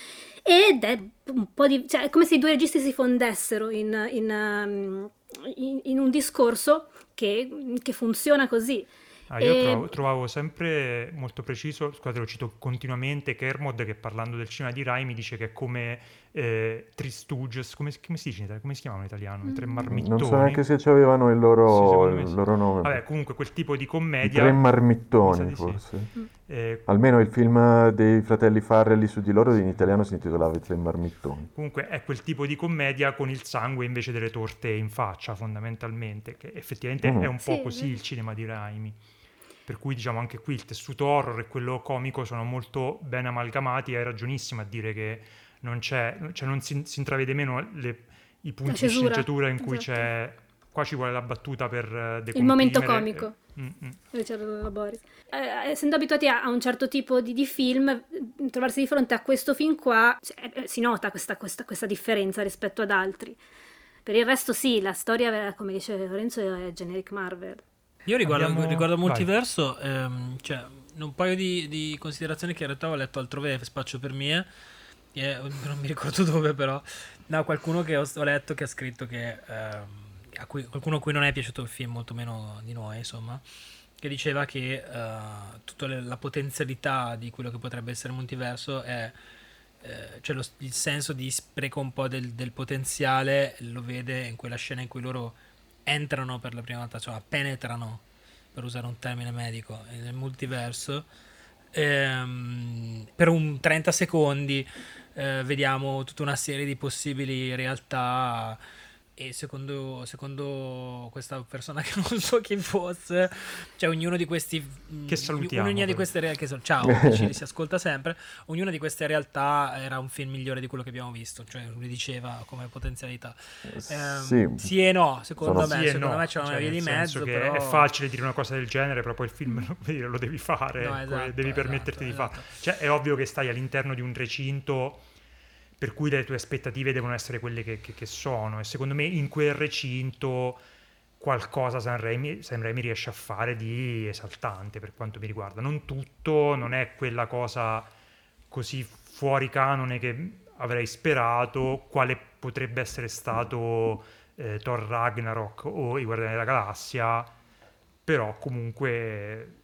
Ed è un po' di cioè è come se i due registi si fondessero in, in, um, in- in un discorso che, che funziona così Ah, io E- trovo- trovavo sempre molto preciso, scusate lo cito continuamente, Kermod che parlando del cinema di Raimi dice che è come eh, Stooges, come, come si dice in italiano? Come si chiamano in italiano? I tre Mm. marmittoni. Non so neanche se ci avevano il Sì, loro, me il sì. loro nome. Vabbè, comunque quel tipo di I commedia... tre mi marmittoni, sì. forse. eh, Almeno il film dei fratelli Farrelly su di loro in italiano si intitolava I tre marmittoni. Comunque è quel tipo di commedia con il sangue invece delle torte in faccia, fondamentalmente, che effettivamente Mhm. è un Sì, po' è così il cinema di Raimi. Per cui diciamo anche qui il tessuto horror e quello comico sono molto ben amalgamati, hai ragionissimo a dire che non c'è, cioè non si, si intravede meno le- i punti di sceneggiatura in cui esatto. c'è... Qua ci vuole la battuta per eh, Il momento decomprimere, comico. eh, mm, mm. Richard Boris. Eh, essendo abituati a, a un certo tipo di, di film, eh, trovarsi di fronte a questo film qua, cioè, eh, si nota questa, questa- questa differenza rispetto ad altri. Per il resto sì, la storia, eh, come dice Lorenzo, è generic Marvel. Io riguardo, Abbiamo- riguardo. Multiverso, ehm, cioè, un paio di, di considerazioni che in realtà ho letto altrove, spaccio per mie, e non mi ricordo [LAUGHS] dove però, no, qualcuno che ho, ho letto che ha scritto che, ehm, a cui, qualcuno a cui non è piaciuto il film, molto meno di noi, insomma, che diceva che eh, tutta le- la potenzialità di quello che potrebbe essere Multiverso è... eh, cioè lo- il senso di spreco un po' del, del potenziale lo vede in quella scena in cui loro entrano per la prima volta, cioè penetrano, per usare un termine medico, nel multiverso. Ehm, per un 30 secondi eh, vediamo tutta una serie di possibili realtà e secondo, secondo questa persona [LAUGHS] che non so chi fosse, cioè ognuno di questi... Che salutiamo, Ognuna di queste realtà... Ciao, che [LAUGHS] ci si ascolta sempre. Ognuna di queste realtà era un film migliore di quello che abbiamo visto, cioè lui diceva come potenzialità. Ehm, sì, sì e no, secondo Sono- me, Sì e secondo no, me c'è una cioè, via di mezzo, che però... è facile dire una cosa del genere, però poi il film lo, devi- lo devi fare, No, esatto, devi permetterti di esatto, fare. esatto. Cioè, è ovvio che stai all'interno di un recinto per cui le tue aspettative devono essere quelle che, che- che sono, e secondo me in quel recinto qualcosa San Sam Raimi riesce a fare di esaltante per quanto mi riguarda. Non tutto, non è quella cosa così fuori canone che avrei sperato, quale potrebbe essere stato eh, Thor Ragnarok o I Guardiani della Galassia, però comunque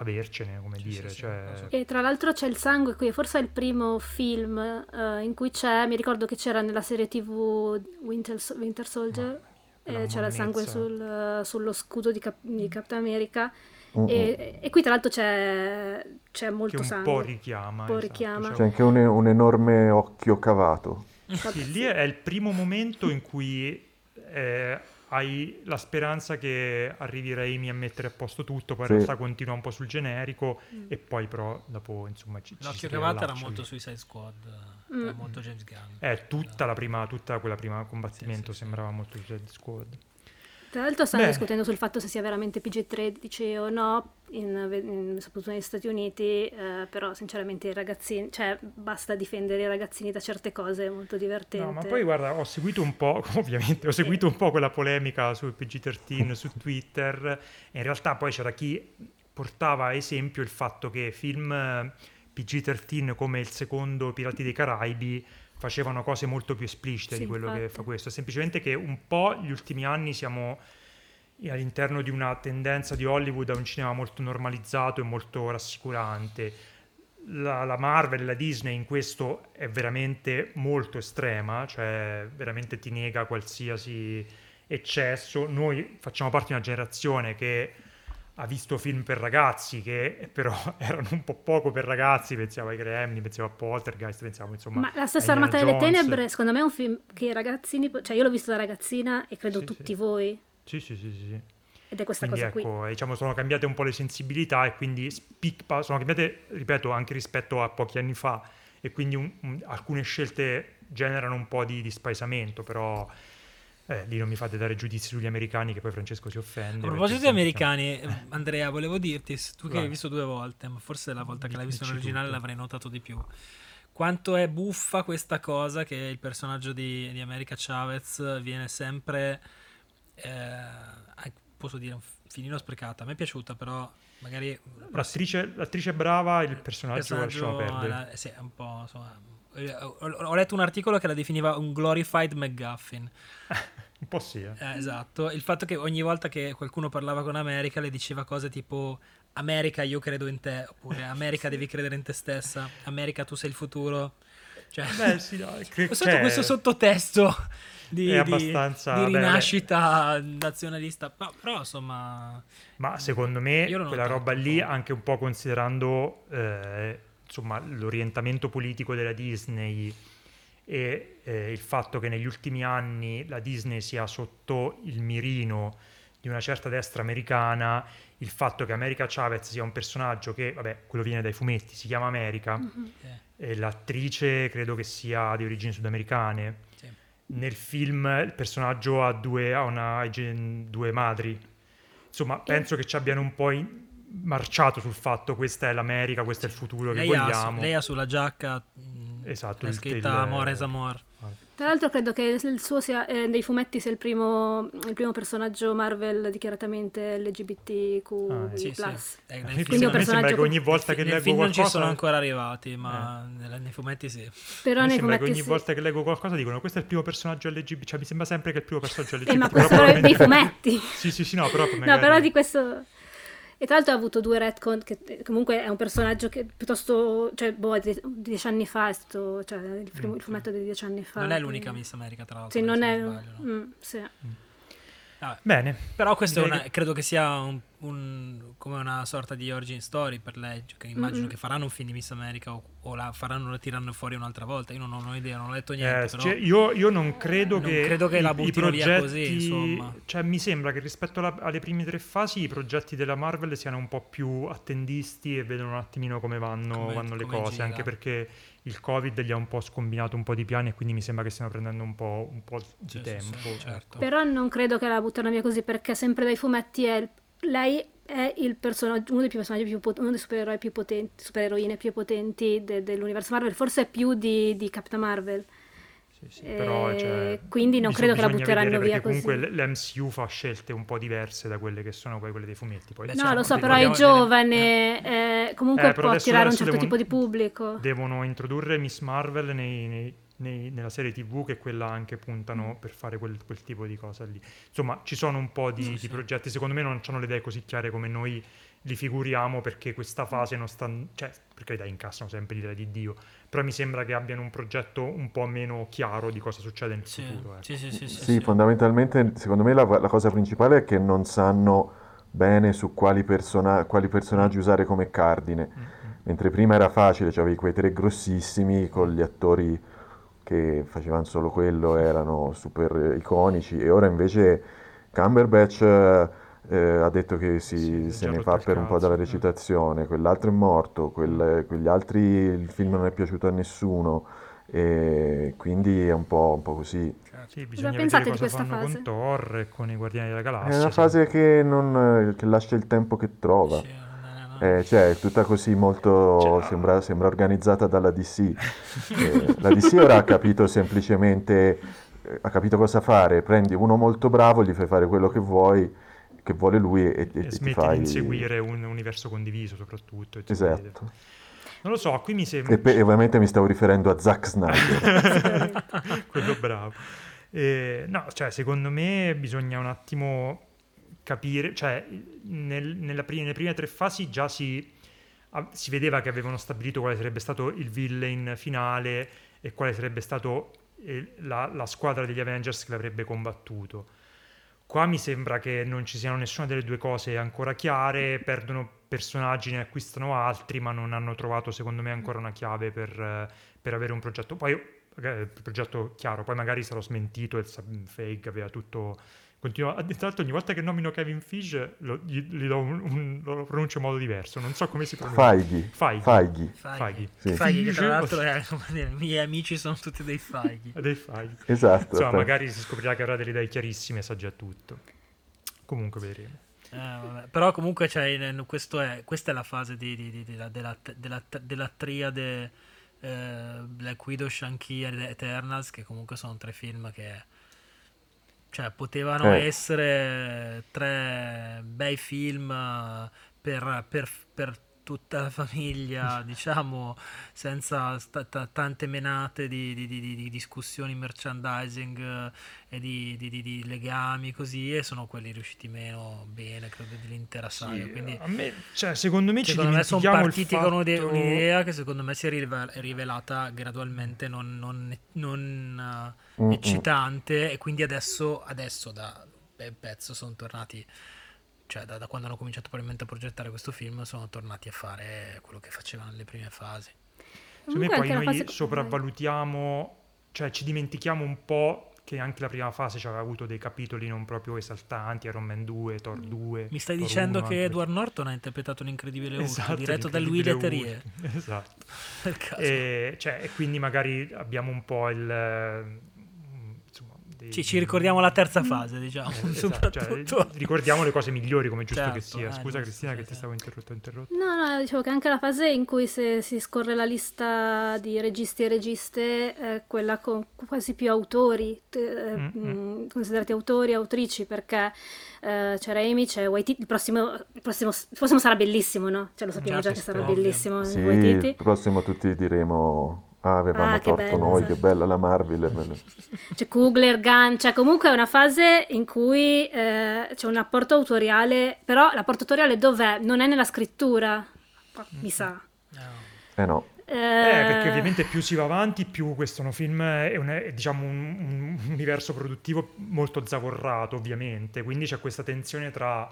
avercene, come Sì, dire. sì, sì, cioè- so. E tra l'altro c'è il sangue qui, forse è il primo film eh, in cui c'è, mi ricordo che c'era nella serie tv Winter, Winter Soldier, eh, c'era il sangue sul, eh, sullo scudo di, Cap- di Captain America Mm-mm. e, e qui tra l'altro c'è, c'è che molto un sangue. po' richiama. Un po' esatto, richiama. cioè, C'è anche un, un enorme occhio cavato. Sì, lì è il primo momento in cui eh, hai la speranza che arrivi Raimi a mettere a posto tutto, poi in Sì. realtà continua un po' sul generico e poi però dopo insomma ci, ci si L'occhio cavato era molto. Suicide Squad, Mm. era molto James Gunn. Eh, tutta la prima, tutta quella prima combattimento Sì, sì, sì. sembrava molto Suicide Squad. Tra l'altro stanno Beh. discutendo sul fatto se sia veramente PG-13 o no, in- in- soprattutto negli Stati Uniti, eh, però sinceramente i ragazzini, cioè basta difendere i ragazzini da certe cose, è molto divertente. No, ma poi guarda, ho seguito un po', [LAUGHS] ovviamente, ho seguito un po' quella polemica su PG-13 su Twitter e in realtà poi c'era chi portava a esempio il fatto che film eh, PG-13 come il secondo Pirati dei Caraibi facevano cose molto più esplicite Sì, di quello che infatti. fa questo, semplicemente che un po' gli ultimi anni siamo all'interno di una tendenza di Hollywood a un cinema molto normalizzato e molto rassicurante. la, la Marvel, la Disney in questo è veramente molto estrema, cioè veramente ti nega qualsiasi eccesso. Noi facciamo parte di una generazione che ha visto film per ragazzi che però [LAUGHS] erano un po' poco per ragazzi, pensiamo ai Gremlin, pensiamo a Poltergeist, pensiamo insomma... Ma la stessa Armata delle. Tenebre, secondo me è un film che i ragazzini, cioè io l'ho visto da ragazzina e credo Sì, tutti sì. voi, Sì, sì, sì, sì. ed è questa Quindi cosa qui. ecco, diciamo, sono cambiate un po' le sensibilità e quindi spicpa- sono cambiate, ripeto, anche rispetto a pochi anni fa e quindi un- un- alcune scelte generano un po' di, di spaesamento, però eh, lì non mi fate dare giudizi sugli americani che poi Francesco si offende. A proposito di americani, [LAUGHS] eh, Andrea, volevo dirti, tu che Vai. l'hai visto due volte, ma forse la volta che l'hai visto in originale tutto. l'avrei notato di più. Quanto è buffa questa cosa che il personaggio di, di America Chavez viene sempre, eh, posso dire, un filino sprecata. A me è piaciuta, però magari... L'attrice, l'attrice brava, il il personaggio, lasciamo perdere. la- sì, è un po', insomma... eh, Ho, letto un articolo che la definiva un glorified McGuffin. [LAUGHS] Un po' sì, eh. Eh, esatto, il fatto che ogni volta che qualcuno parlava con America le diceva cose tipo America io credo in te, oppure [LAUGHS] America devi credere in te stessa, America tu sei il futuro. Cioè, Beh, sì, dai, cre- sotto cioè, questo sottotesto [LAUGHS] di, di- di beh, rinascita nazionalista, però, però, insomma... Ma secondo me quella roba lì, anche un po' considerando eh, insomma, l'orientamento politico della Disney e eh, il fatto che negli ultimi anni la Disney sia sotto il mirino di una certa destra americana, il fatto che America Chavez sia un personaggio che, vabbè, quello viene dai fumetti, si chiama America, eh, e l'attrice credo che sia di origini sudamericane. sì. Nel film il personaggio ha due, ha una, due madri. Insomma, penso che ci abbiano un po' in- marciato sul fatto questa è l'America, questo è il futuro che Lei, ha, vogliamo. lei ha sulla giacca mh, Esatto, il- scritta il- Amore es amor. Tra l'altro credo che il suo sia, eh, dei fumetti sia il primo, il primo personaggio Marvel dichiaratamente LGBTQ+. Ah, Sì, sì. Eh, me film- Quindi me sembra personaggio che ogni volta che leggo film non ci qualcosa sono ancora arrivati, ma nel- nei fumetti sì. Però me nei sembra che fumetti ogni sì. volta che leggo qualcosa dicono questo è il primo personaggio LGBT, cioè mi sembra sempre che è il primo personaggio LGBT. Eh, ma però questo è dei fumetti. Sì, sì, sì, no, però No, magari- però di questo... E tra l'altro ha avuto due retcon, che eh, comunque è un personaggio che piuttosto, cioè, boh, è di di dieci anni fa, è stato, cioè, il, primo- il fumetto di dieci anni fa. Non è l'unica Miss America, tra l'altro. Sì, non è... sbaglio, no? mm, sì. Vabbè. Bene, Però questo una- che- credo che sia un, un- come una sorta di origin story per lei, cioè che immagino Mm-mm. che faranno un film di Miss America o, o la faranno, la tireranno fuori un'altra volta. Io non ho idea, non ho letto niente, Eh, cioè, io, io non credo Non che, credo che i- la i buttino via progetti, così, insomma. Cioè, mi sembra che rispetto alla- alle prime tre fasi i progetti della Marvel siano un po' più attendisti e vedono un attimino come vanno, Come- vanno le come cose, gira. anche perché il Covid gli ha un po' scombinato un po' di piani e quindi mi sembra che stiano prendendo un po', un po' di Sì, tempo. sì, certo. Però non credo che la buttano via così, perché sempre dai fumetti è il- lei è il personaggio, uno dei più personaggi più pot- uno dei supereroi più potenti, supereroine più potenti de- dell'universo Marvel, forse più di, di Captain Marvel. Sì, sì, però, Eh, cioè, quindi non credo che la butteranno via perché così. comunque l'MCU fa scelte un po' diverse da quelle che sono poi quelle dei fumetti. Poi No, cioè, lo so, però è giovane, eh, comunque Eh, però può adesso- attirare un adesso certo devono- tipo di pubblico. devono introdurre Miss Marvel nei- nei- nei- nella serie TV che quella anche puntano per fare quel, quel tipo di cosa lì. Insomma, ci sono un po' di, Sì, di sì. progetti, secondo me non hanno le idee così chiare come noi li figuriamo perché questa fase non sta... cioè, per carità, incassano sempre l'idea di Dio, però mi sembra che abbiano un progetto un po' meno chiaro di cosa succede nel Sì, futuro. ecco. sì, sì, sì, sì, Sì, sì. fondamentalmente secondo me la, la cosa principale è che non sanno bene su quali, persona- quali personaggi usare come cardine. Mm, mm. Mentre prima era facile, c'avevi quei tre grossissimi con gli attori che facevano solo quello, erano super iconici, e ora invece Cumberbatch eh, ha detto che si- Sì, se ne fa per un po' cazzo, dalla eh. recitazione, quell'altro è morto, quel- quegli altri il film non è piaciuto a nessuno, e quindi è un po', un po' così. Sì, bisogna pensate vedere di cosa questa fanno fase? con Thor e con i Guardiani della Galassia. È una sì. fase che, non, che lascia il tempo che trova. Sì, no, no, no. Eh, cioè, è tutta così molto, Cioè, sembra, sembra organizzata dalla DC. [LAUGHS] Eh, la DC ora ha capito semplicemente, eh, ha capito cosa fare, prendi uno molto bravo, gli fai fare quello che vuoi, che vuole lui e, e- E ti smetti fai... di inseguire un universo condiviso soprattutto. Esatto. Non lo so, qui mi sembra... E, e ovviamente mi stavo riferendo a Zack Snyder. [LAUGHS] quello bravo. Eh, no, cioè, secondo me bisogna un attimo capire, cioè, nel- nella nelle prime tre fasi già si ah, si vedeva che avevano stabilito quale sarebbe stato il villain finale e quale sarebbe stato eh, la, la squadra degli Avengers che l'avrebbe combattuto. Qua mi sembra che non ci siano nessuna delle due cose ancora chiare, perdono personaggi, ne acquistano altri, ma non hanno trovato secondo me ancora una chiave per, per avere un progetto. Poi eh, il progetto chiaro, poi magari sarò smentito e fake aveva tutto Continua, tra l'altro ogni volta che nomino Kevin Fish lo, gli, gli do un, un, lo pronuncio in modo diverso, non so come si pronuncia. Feighi. Feighi. Feighi. Feighi. Sì. Feighi che tra l'altro è, i miei amici sono tutti dei Feighi. [LAUGHS] dei Feighi. Esatto. Insomma, magari si scoprirà che avrà delle idee chiarissime e sa già tutto. Comunque vedremo. Eh, però comunque cioè, è, questa è la fase di, di, di, della, della, della, della triade eh, Black Widow, Shang-Chi ed Eternals che comunque sono tre film che cioè, potevano eh. essere tre bei film eh, per, per, per tutta la famiglia, [LAUGHS] diciamo, senza st- t- tante menate di, di, di, di, discussioni merchandising eh, e di, legami così, e sono quelli riusciti meno bene, credo, dell'intera saga. Sì, Quindi, me, cioè, secondo me secondo me sono partiti fatto... con un'idea che secondo me si è rivelata gradualmente non, non, non uh, eccitante, e quindi adesso, adesso da un pezzo sono tornati cioè da, da, quando hanno cominciato probabilmente a progettare questo film sono tornati a fare quello che facevano nelle prime fasi. Secondo me poi noi fase... sopravvalutiamo, cioè ci dimentichiamo un po' che anche la prima fase aveva avuto dei capitoli non proprio esaltanti, Iron Man 2, Thor 2. Mi stai Thor dicendo 1, che Edward Norton ha interpretato l'incredibile Hulk, esatto, diretto da Louis Leterrier. [LAUGHS] Esatto. e, cioè, e quindi magari abbiamo un po' il. Ci, ci, ricordiamo la terza fase, diciamo. Eh, esatto, cioè, [LAUGHS] ricordiamo le cose migliori come giusto certo, che sia. Scusa eh, Cristina sì, che sì. ti stavo interrotto, interrotto. No, no, dicevo che anche la fase in cui se, si scorre la lista di registi e registe è quella con quasi più autori, eh, mm-hmm. considerati autori e autrici, perché eh, c'è Raimi, c'è Waititi, il prossimo, il prossimo, il prossimo sarà bellissimo, no? Cioè lo sappiamo già, già che sarà ovvio. bellissimo. Sì, il prossimo tutti diremo Ah, avevamo ah, torto bello, noi, che bella la Marvel. C'è Kugler, Gunn, cioè comunque è una fase in cui eh, c'è un apporto autoriale, però l'apporto autoriale dov'è? Non è nella scrittura, mi sa. Eh no. Eh, eh, perché ovviamente più si va avanti, più questo un film è, un, è diciamo un, un, universo produttivo molto zavorrato, ovviamente. Quindi c'è questa tensione tra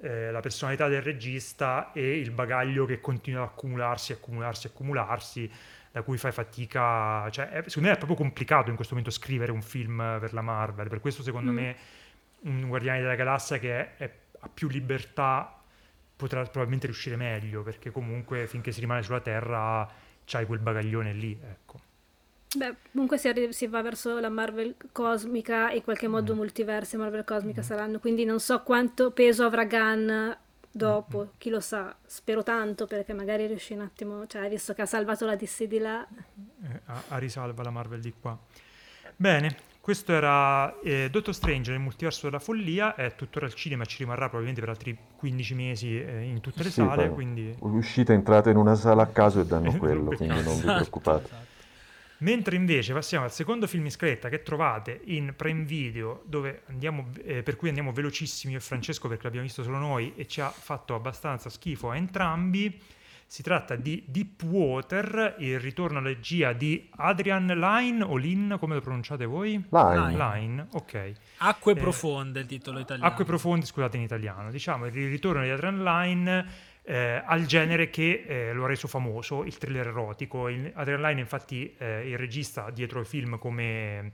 eh, la personalità del regista e il bagaglio che continua ad accumularsi, accumularsi, accumularsi da cui fai fatica, cioè è, secondo me è proprio complicato in questo momento scrivere un film per la Marvel, per questo secondo mm. me un Guardiani della Galassia che è, è, ha più libertà potrà probabilmente riuscire meglio, perché comunque finché si rimane sulla Terra c'hai quel bagaglione lì, ecco. Beh, comunque si, arri- si, va verso la Marvel cosmica e in qualche modo mm. multiversi Marvel cosmica mm. saranno, quindi non so quanto peso avrà Gunn dopo, mm-hmm. chi lo sa, spero tanto perché magari riesce un attimo, cioè visto che ha salvato la DC di là. Eh, a, a, risalva la Marvel di qua. Bene, questo era eh, Doctor Strange nel multiverso della follia, è tuttora al cinema, ci rimarrà probabilmente per altri 15 mesi eh, in tutte le sì, sale, quindi... Uscite, entrate in una sala a caso e danno [LAUGHS] quello, quindi non vi preoccupate. Esatto. Mentre invece passiamo al secondo film in scaletta che trovate in Prime Video, andiamo, eh, per cui andiamo velocissimi io e Francesco perché l'abbiamo visto solo noi e ci ha fatto abbastanza schifo a entrambi. Si tratta di Deep Water, il ritorno alla regia di Adrian Line o Lin, come lo pronunciate voi? Line. Line, ok. Acque eh, profonde, il titolo italiano. Acque profonde, scusate in italiano. Diciamo il ritorno di Adrian Line eh, al genere che eh, lo ha reso famoso, il thriller erotico. Il, Adrenaline, infatti, eh, il regista dietro i film come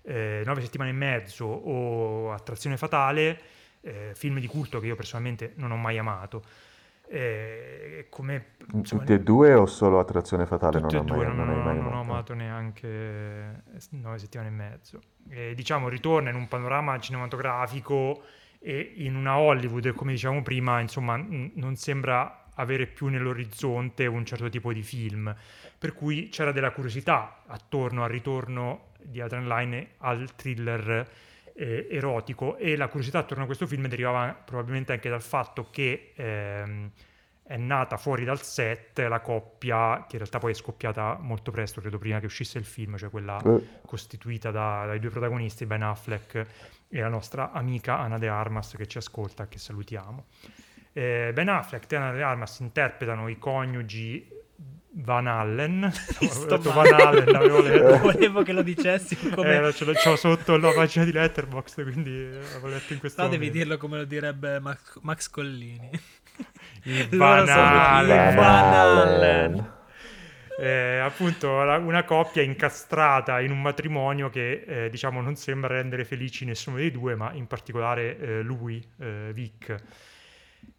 eh, Nove settimane e mezzo o Attrazione fatale, eh, film di culto che io personalmente non ho mai amato. Eh, come, insomma, tutti e due o solo Attrazione fatale? Tutti non, e due, mai, non, non, non, non ho amato neanche Nove settimane e mezzo. diciamo, ritorna in un panorama cinematografico e in una Hollywood, come dicevamo prima, insomma, n- non sembra avere più nell'orizzonte un certo tipo di film, per cui c'era della curiosità attorno al ritorno di Adrian Line al thriller eh, erotico. E la curiosità attorno a questo film derivava probabilmente anche dal fatto che ehm, è nata fuori dal set la coppia che in realtà poi è scoppiata molto presto, credo prima che uscisse il film, cioè quella eh. costituita da, dai due protagonisti, Ben Affleck e la nostra amica Ana De Armas che ci ascolta, che salutiamo. Eh, ben Affleck e Ana de Armas interpretano i coniugi Van Allen. [LAUGHS] Sto. Van Allen, avevo [LAUGHS] letto. Volevo che lo dicessi come... Eh, ce l'ho c'ho sotto la pagina di Letterboxd, quindi eh, avevo letto in questo No, devi momento. dirlo come lo direbbe Max, Max Collini. Van Allen. Van Allen. Eh, appunto la- una coppia incastrata in un matrimonio che eh, diciamo non sembra rendere felici nessuno dei due, ma in particolare eh, lui, eh, Vic,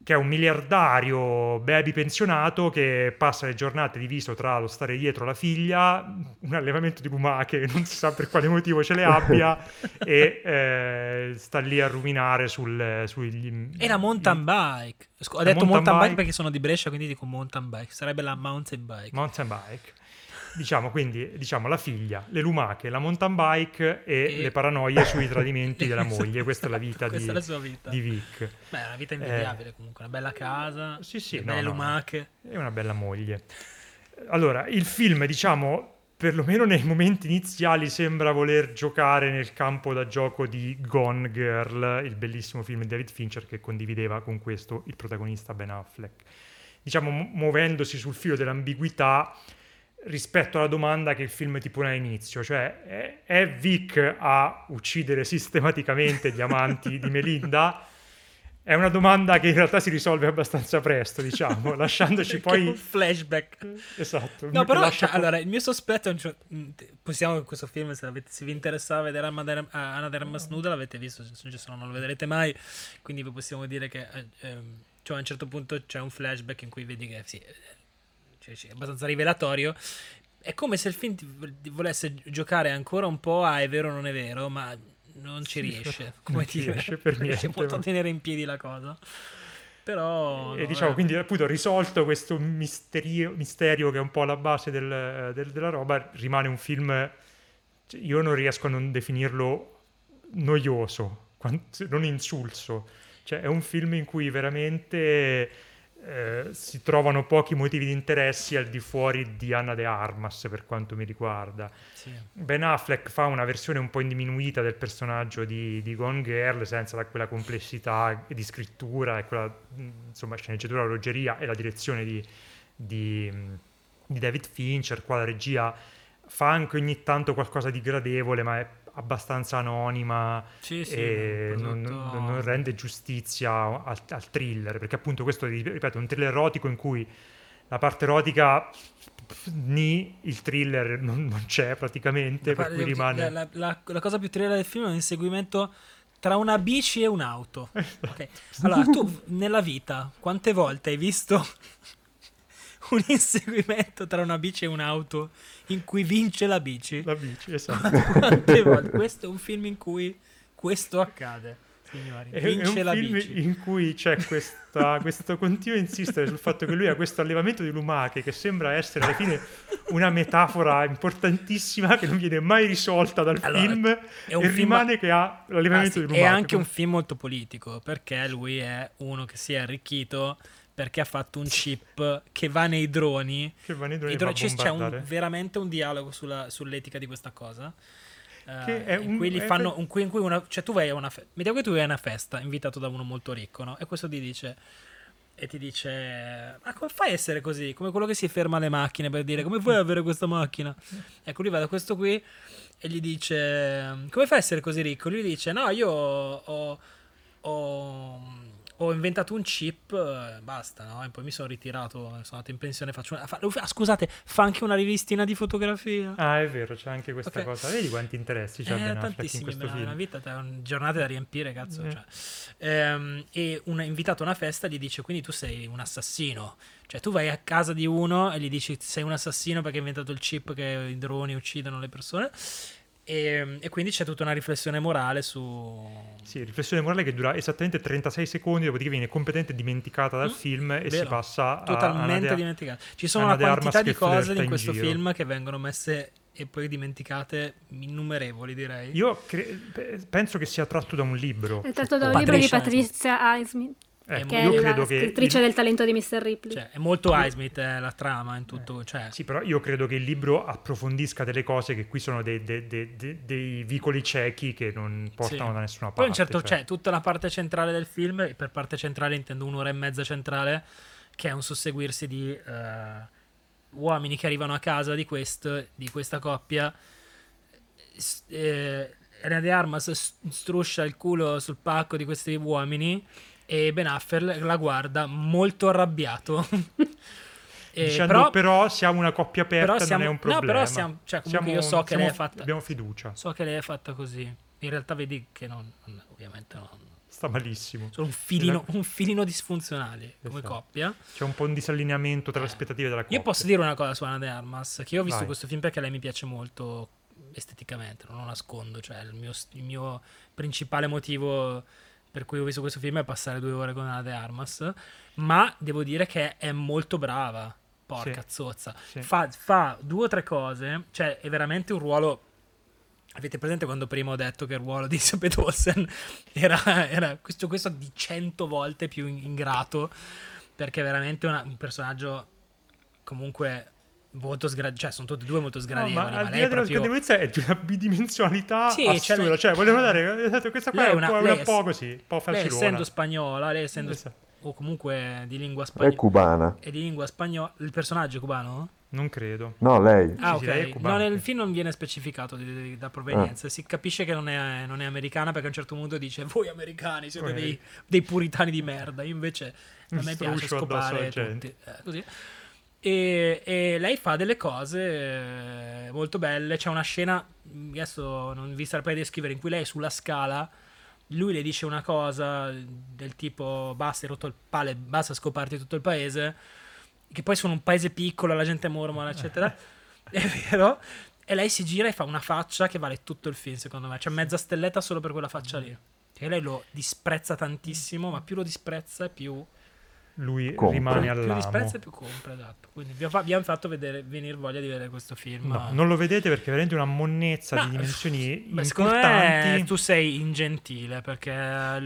che è un miliardario baby pensionato che passa le giornate diviso tra lo stare dietro la figlia, un allevamento di lumache, non si sa per quale motivo ce le abbia, [LAUGHS] e eh, sta lì a ruminare sul, sugli... E la mountain bike. Ho detto mountain mountain bike bike. perché sono di Brescia, quindi dico mountain bike. Sarebbe la mountain bike. mountain bike. Diciamo quindi diciamo la figlia, le lumache, la mountain bike e, E- le paranoie sui tradimenti della [LAUGHS] moglie. Questa è la vita, di, è la vita. di Vic. Beh, è una vita invidiabile comunque. Una bella casa, Sì, sì, no, belle no. lumache. E una bella moglie. Allora, il film, diciamo, perlomeno nei momenti iniziali sembra voler giocare nel campo da gioco di Gone Girl, il bellissimo film di David Fincher che condivideva con questo il protagonista Ben Affleck. Diciamo, mu- muovendosi sul filo dell'ambiguità rispetto alla domanda che il film ti pone all'inizio, cioè è, Vic a uccidere sistematicamente gli amanti di Melinda? È una domanda che in realtà si risolve abbastanza presto, diciamo, [LAUGHS] lasciandoci Che è un poi... flashback. Esatto. No, che però, lascia cioè, allora, il mio sospetto è un te- possiamo in questo film, se, avete- se vi interessava vedere Anna de Anna de Armas nuda, l'avete visto, se no non lo vedrete mai, quindi possiamo dire che eh, ehm, cioè, a un certo punto c'è un flashback in cui vedi che sì, cioè, sì, è abbastanza rivelatorio. È come se il film volesse giocare ancora un po' a è vero o non è vero, ma non ci riesce. non Come ci dire, riesce per [LAUGHS] non niente, a ma- tenere in piedi la cosa. Però... E diciamo, eh. quindi appunto risolto questo misterio, misterio che è un po' alla base del- del- della roba, rimane un film, cioè, io non riesco a non definirlo noioso, non insulso. Cioè è un film in cui veramente eh, si trovano pochi motivi di interessi al di fuori di Anna de Armas per quanto mi riguarda. Sì. Ben Affleck fa una versione un po' diminuita del personaggio di, di Gone Girl senza la- quella complessità di scrittura e quella mh, insomma sceneggiatura, orologeria e la direzione di, di, mh, di David Fincher. Qua la regia fa anche ogni tanto qualcosa di gradevole, ma è abbastanza anonima Sì, sì, e non, prodotto- non- rende giustizia al, al thriller, perché appunto questo, ripeto, è un thriller erotico in cui la parte erotica ni il thriller non, non c'è praticamente, per cui rimane... la, la- la cosa più thriller del film è l'inseguimento tra una bici e un'auto. Esatto. Ok. Allora, tu nella vita quante volte hai visto [LAUGHS] un inseguimento tra una bici e un'auto in cui vince la bici? La bici, esatto. [LAUGHS] Questo è un film in cui questo accade, signori. È, è un Vince la film bici. in cui c'è questa, [LAUGHS] questo continuo insistere sul fatto che lui ha questo allevamento di lumache che sembra essere alla fine una metafora importantissima che non viene mai risolta dal Allora, film è un e film- rimane che ha l'allevamento Ah, sì, di lumache. È anche un film molto politico perché lui è uno che si è arricchito perché ha fatto un chip che va nei droni. che va nei droni I droni- c'è un- veramente un dialogo sulla- sull'etica di questa cosa. eh, Che è in un- cui li è fanno per- in cui, in cui una, cioè tu vai a una festa mettiamo che tu vai a una festa invitato da uno molto ricco no? e questo ti dice e ti dice ma come fai a essere così come quello che si ferma alle macchine per dire come ad avere questa macchina [LAUGHS] ecco lui va da questo qui e gli dice come fai a essere così ricco lui dice no io ho, ho- ho inventato un chip eh, basta no? e poi mi sono ritirato sono andato in pensione faccio una, fa- ah, scusate fa anche una rivistina di fotografia Ah, è vero, c'è anche questa Ok. cosa. Vedi quanti interessi c'è eh, in tantissimi, beh, film. una vita, un- giornate da riempire, cazzo. Eh. cioè. Ehm, e un invitato a una festa gli dice: Quindi tu sei un assassino. Cioè, tu vai a casa di uno e gli dici: Sei un assassino perché hai inventato il chip che i droni uccidono le persone. E, e quindi c'è tutta una riflessione morale su. Sì, riflessione morale che dura esattamente 36 secondi, dopodiché viene completamente dimenticata dal Mm, film e vero. si passa a Totalmente Anna de- dimenticato. Ci sono una quantità di cose in in questo giro. film che vengono messe e poi dimenticate innumerevoli, direi. Io cre- pe- penso che sia tratto da un libro. È tratto da un libro di Patricia. Patrizia Highsmith. Ecco, che io è credo la che scrittrice il- del talento di Mr. Ripley. Cioè, è molto Highsmith eh, la trama in tutto. Cioè, Sì, però io credo che il libro approfondisca delle cose che qui sono dei, dei- dei- dei- vicoli ciechi che non portano Sì. da nessuna parte. Poi certo, cioè. c'è tutta la parte centrale del film, e per parte centrale intendo un'ora e mezza centrale, che è un susseguirsi di eh, uomini che arrivano a casa di, questo, di questa coppia. Eh, Ana de Armas struscia il culo sul pacco di questi uomini e Ben Affleck la guarda molto arrabbiato. [LAUGHS] E Dicendo però, però, siamo una coppia aperta, siamo- non è un no, problema. però siamo- cioè, comunque io so che lei è fatta- Abbiamo fiducia. so che lei è fatta così. In realtà vedi che non, non- ovviamente non, Sta malissimo. sono un filino, un filino disfunzionali come Esatto. coppia. C'è un po' un disallineamento tra le aspettative della coppia. Io posso dire una cosa su Anna de Armas, che io ho visto Vai. questo film perché lei mi piace molto esteticamente, non lo nascondo, cioè il mio, il mio principale motivo per cui ho visto questo film è passare due ore con Anna de Armas, ma devo dire che è molto brava, porca Sì. zozza. Sì. Fa, fa due o tre cose, cioè è veramente un ruolo... Avete presente quando prima ho detto che il ruolo di [LAUGHS] Elizabeth Olsen era, era questo, questo di cento volte più in- ingrato perché è veramente una- un personaggio comunque molto sgradevole, cioè sono tutti e due molto No, sgradevoli, ma ma, al di lei là è della sgradevolezza è di una bidimensionalità Sì, cioè, assurda. lei- Cioè, volevo dare esatto, questa qua Lei è è un una- po', lei un è- po' così, un po' Lei facilona. essendo spagnola, lei essendo... Esatto. o comunque di lingua È spagnola... cubana. È di lingua spagnola... Il personaggio è cubano? Non credo. No, lei. Ah, lei è ok. cubana, No, nel film non viene specificato di- di- da provenienza. Si capisce che non è, non è americana perché a un certo punto dice: Voi americani siete dei, dei puritani di merda. Io invece a me piace scopare tutti. Eh, così. E, e lei fa delle cose eh, molto belle. C'è una scena, adesso non vi saprei descrivere, in cui lei è sulla scala. Lui le dice una cosa del tipo: Basta, hai rotto il pale, basta scoparti tutto il paese. Che poi sono un paese piccolo, la gente mormora, eccetera. [LAUGHS] È vero. E lei si gira e fa una faccia che vale tutto il film, secondo me. C'è mezza stelletta solo per quella faccia lì. E lei lo disprezza tantissimo, ma più lo disprezza, più, Lui Compra. rimane più all'amo. disprezza e più compra. Esatto. Quindi vi abbiamo fatto vedere, venire voglia di vedere questo film. No, non lo vedete perché è veramente una monnezza No, di dimensioni Beh, secondo importanti. me tu sei ingentile perché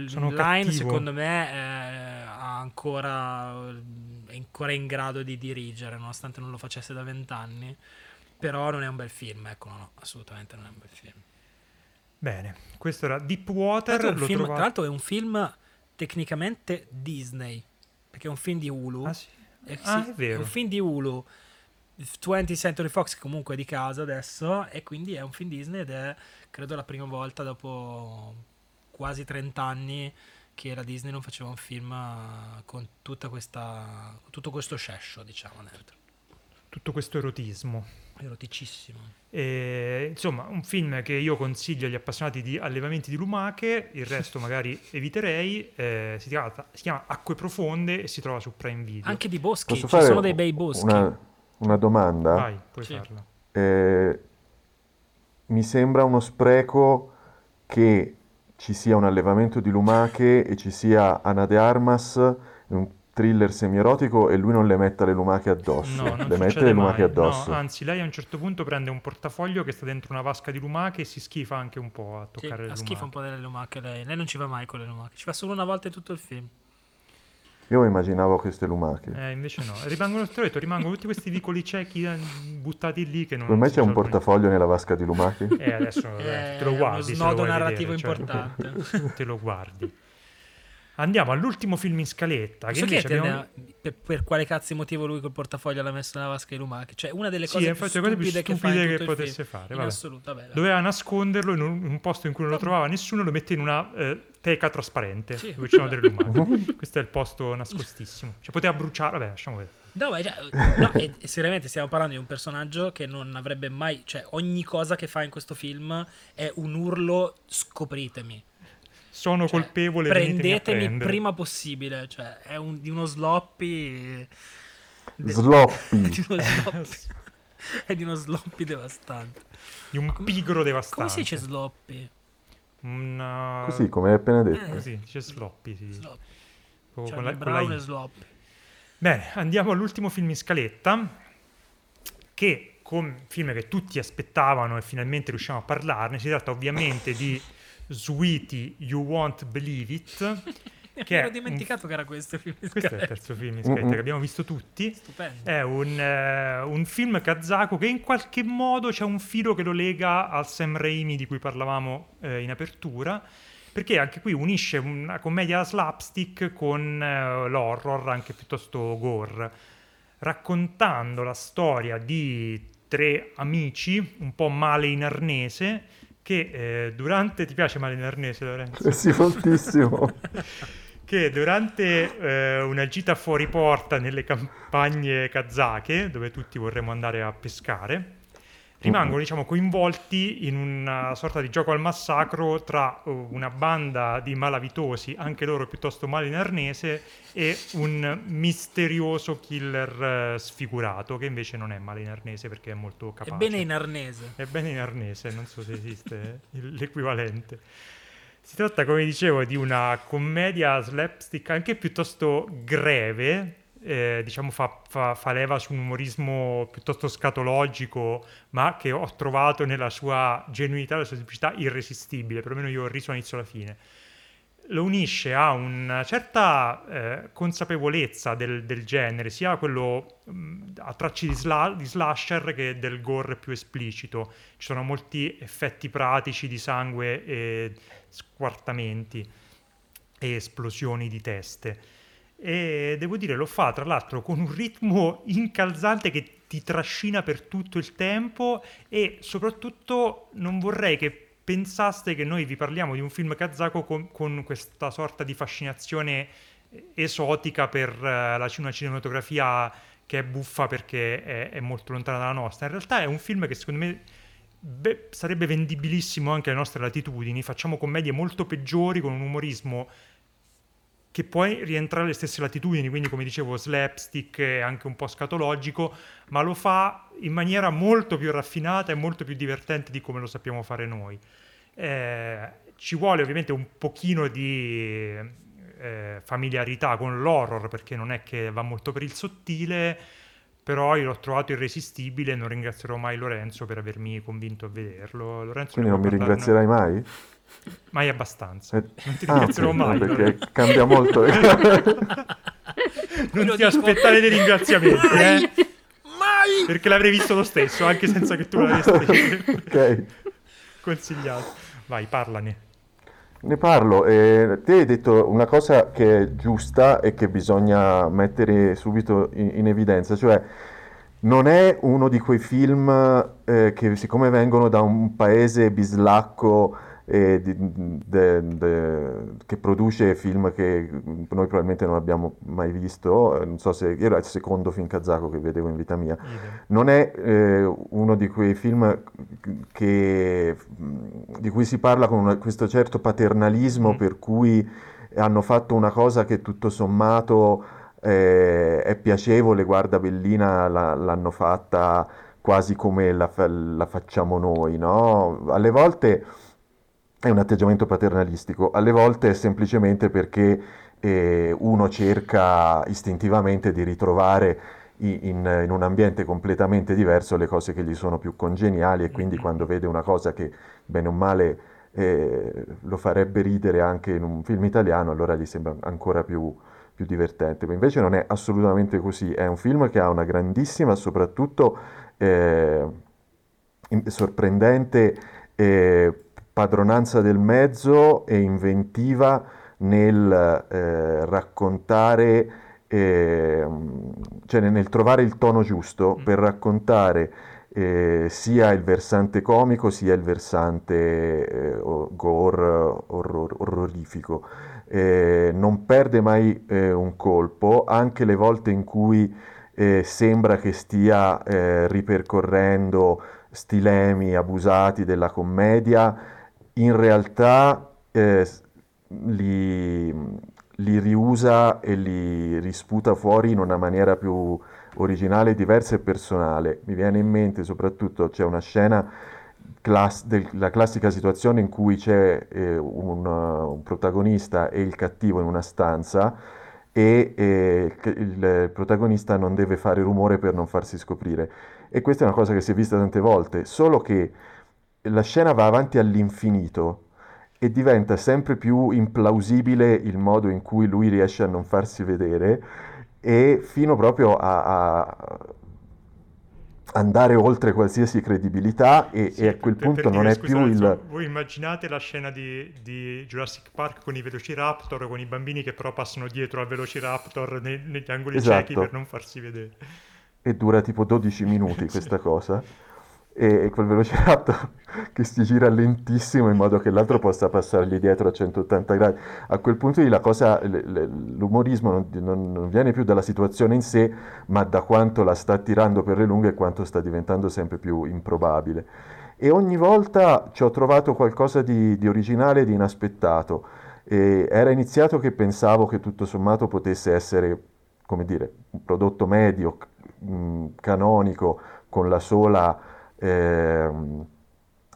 Sono line cattivo. secondo me è ha ancora, è ancora in grado di dirigere nonostante non lo facesse da vent'anni però non è un bel film ecco no, no, assolutamente non è un bel film Bene, questo era tra Deepwater. l'altro, è un L'ho film, tra trovato... l'altro è un film tecnicamente Disney perché è un film di Hulu Ah, sì. Eh, sì, Ah, è vero. un film di Hulu 20th Century Fox comunque è di casa adesso e quindi è un film Disney ed è credo la prima volta dopo quasi 30 anni che la Disney non faceva un film eh, con tutta questa tutto questo scescio diciamo dentro Tutto questo erotismo. eroticissimo E, insomma, un film che io consiglio agli appassionati di allevamenti di lumache, il resto [LAUGHS] magari eviterei. eh, si, chiama, si chiama Acque Profonde e si trova su Prime Video. anche di boschi Posso ci fare sono dei bei boschi una, una domanda? Vai, puoi Sì. farla. Eh, mi sembra uno spreco che ci sia un allevamento di lumache e ci sia Ana de Armas, un thriller semierotico e lui non le metta le lumache addosso. No, non le mette succede le lumache mai. addosso. No, anzi, lei a un certo punto prende un portafoglio che sta dentro una vasca di lumache e si schifa anche un po' a Sì, toccare le ha schifo un lumache. po' delle lumache lei lei non ci va mai con le lumache ci va solo una volta in tutto il film Io immaginavo queste lumache. Eh, invece no, rimangono, detto, rimangono tutti questi vicoli ciechi eh, buttati lì che non Come mai si c'è un portafoglio nella vasca di lumache? Eh, adesso eh, te lo È guardi. uno se lo snodo narrativo vedere, certo. importante [LAUGHS] te lo guardi. Andiamo all'ultimo film in scaletta. Che invece abbiamo... per, per quale cazzo motivo lui col portafoglio l'ha messo nella vasca di lumache? Cioè, una delle Sì, cose più cose più stupide, che fa stupide in che tutto il potesse film. fare, In vabbè. assoluto, vabbè. Doveva nasconderlo in un, in un posto in cui non lo trovava nessuno, lo mette in una eh, teca trasparente Sì. dove ci sono delle lumache. [LAUGHS] [LAUGHS] Questo è il posto nascostissimo. Cioè, poteva bruciare, vabbè, lasciamo vedere. No, ma già- no, e, e seriamente stiamo parlando di un personaggio che non avrebbe mai... Cioè, ogni cosa che fa in questo film è un urlo scopritemi. Sono Cioè, colpevole, Prendetemi prendere. prima possibile. Cioè, è un- di uno sloppy... de- Sloppy. [LAUGHS] di uno sloppy. [LAUGHS] è di uno sloppy devastante. Di un pigro devastante. Come si dice sloppy? Una... Così, come hai appena detto. Eh. Così, dice sloppy, sì. Sloppy. Con- Cioè, con la- con la e sloppy. Bene, andiamo all'ultimo film in scaletta, che come film che tutti aspettavano e finalmente riusciamo a parlarne, si tratta ovviamente di Sweetie You Won't Believe It, [LAUGHS] che Mi ero un- dimenticato che era questo il film Questo è il terzo film di Mm-mm. Skype che abbiamo visto tutti. Stupendo. È un, eh, un film kazako che in qualche modo c'è un filo che lo lega al Sam Raimi di cui parlavamo eh, in apertura, perché anche qui unisce una commedia slapstick con eh, l'horror, anche piuttosto gore, raccontando la storia di tre amici, un po' male in arnese, che eh, durante... Ti piace male in arnese, Lorenzo? Sì, moltissimo. [LAUGHS] che durante eh, una gita fuori porta nelle campagne kazake, dove tutti vorremmo andare a pescare, rimangono diciamo, coinvolti in una sorta di gioco al massacro tra uh, una banda di malavitosi, anche loro piuttosto male in arnese, e un misterioso killer eh, sfigurato, che invece non è male in arnese perché è molto capace. Ebbene in arnese. È bene in arnese, non so se esiste [LAUGHS] l'equivalente. Si tratta, come dicevo, di una commedia slapstick anche piuttosto greve, eh, diciamo fa, fa- fa leva su un umorismo piuttosto scatologico, ma che ho trovato nella sua genuinità, nella sua semplicità irresistibile, perlomeno io ho riso all'inizio alla fine. Lo unisce a una certa eh, consapevolezza del, del genere, sia quello mh, a tracci di, sla- di slasher che del gore più esplicito. Ci sono molti effetti pratici di sangue e squartamenti e esplosioni di teste. E devo dire, lo fa tra l'altro con un ritmo incalzante che ti trascina per tutto il tempo e soprattutto non vorrei che pensaste che noi vi parliamo di un film kazako con, con questa sorta di fascinazione esotica per eh, la, una cinematografia che è buffa perché è, è molto lontana dalla nostra. In realtà è un film che secondo me beh, sarebbe vendibilissimo anche alle nostre latitudini. Facciamo commedie molto peggiori con un umorismo che può rientrare alle stesse latitudini, quindi come dicevo slapstick e anche un po' scatologico, ma lo fa in maniera molto più raffinata e molto più divertente di come lo sappiamo fare noi. Eh, ci vuole ovviamente un pochino di eh, familiarità con l'horror perché non è che va molto per il sottile, però io l'ho trovato irresistibile e non ringrazierò mai Lorenzo per avermi convinto a vederlo. Lorenzo, Quindi non mi parlarne? ringrazierai mai? Mai abbastanza. Eh, Non ti ah, ringrazierò ok, mai. no, perché cambia molto. non ti aspettare dei ringraziamenti, Mai! eh? Mai! Perché l'avrei visto lo stesso, anche senza che tu l'avessi ok. consigliato. Vai, parlane. Ne parlo. eh, te hai detto una cosa che è giusta e che bisogna mettere subito in, in evidenza, cioè non è uno di quei film eh, che siccome vengono da un paese bislacco eh, di- de- de- che produce film che noi probabilmente non abbiamo mai visto, non so se io era il secondo film kazako che vedevo in vita mia, non è eh, uno di quei film che- di cui si parla con una- questo certo paternalismo Mm. per cui hanno fatto una cosa che tutto sommato eh, è piacevole, guarda Bellina la- l'hanno fatta quasi come la, la facciamo noi, no? Alle volte è un atteggiamento paternalistico, alle volte è semplicemente perché eh, uno cerca istintivamente di ritrovare in, in un ambiente completamente diverso le cose che gli sono più congeniali e quindi quando vede una cosa che bene o male eh, lo farebbe ridere anche in un film italiano, allora gli sembra ancora più, più divertente. Ma invece non è assolutamente così, è un film che ha una grandissima, soprattutto eh, sorprendente eh, padronanza del mezzo e inventiva nel eh, raccontare, eh, cioè nel, trovare il tono giusto Mm. per raccontare eh, sia il versante comico sia il versante eh, gore, orror- orrorifico. Eh, non perde mai eh, un colpo, anche le volte in cui sembra che stia ripercorrendo stilemi abusati della commedia, in realtà eh, li, li riusa e li risputa fuori in una maniera più originale, diversa e personale. Mi viene in mente soprattutto c'è una scena class- del- la classica situazione in cui c'è eh, un, un protagonista e il cattivo in una stanza e eh, il protagonista non deve fare rumore per non farsi scoprire. E questa è una cosa che si è vista tante volte, solo che la scena va avanti all'infinito e diventa sempre più implausibile il modo in cui lui riesce a non farsi vedere e fino proprio a, a andare oltre qualsiasi credibilità e, Sì, e a quel per- punto per non dire, è più scusate, il... insomma, Voi immaginate la scena di, di Jurassic Park con i Velociraptor, con i bambini che però passano dietro al Velociraptor nei- negli angoli Esatto. ciechi per non farsi vedere. e dura tipo 12 [LAUGHS] minuti Sì. questa cosa. E, quel velociraptor [LAUGHS] che si gira lentissimo in modo che l'altro possa passargli dietro a 180 gradi. A quel punto lì cosa, l'umorismo non, non- viene più dalla situazione in sé, ma da quanto la sta tirando per le lunghe e quanto sta diventando sempre più improbabile. E ogni volta ci ho trovato qualcosa di, di originale di inaspettato. E era iniziato che pensavo che tutto sommato potesse essere, come dire, un prodotto medio, mh, canonico, con la sola ehm,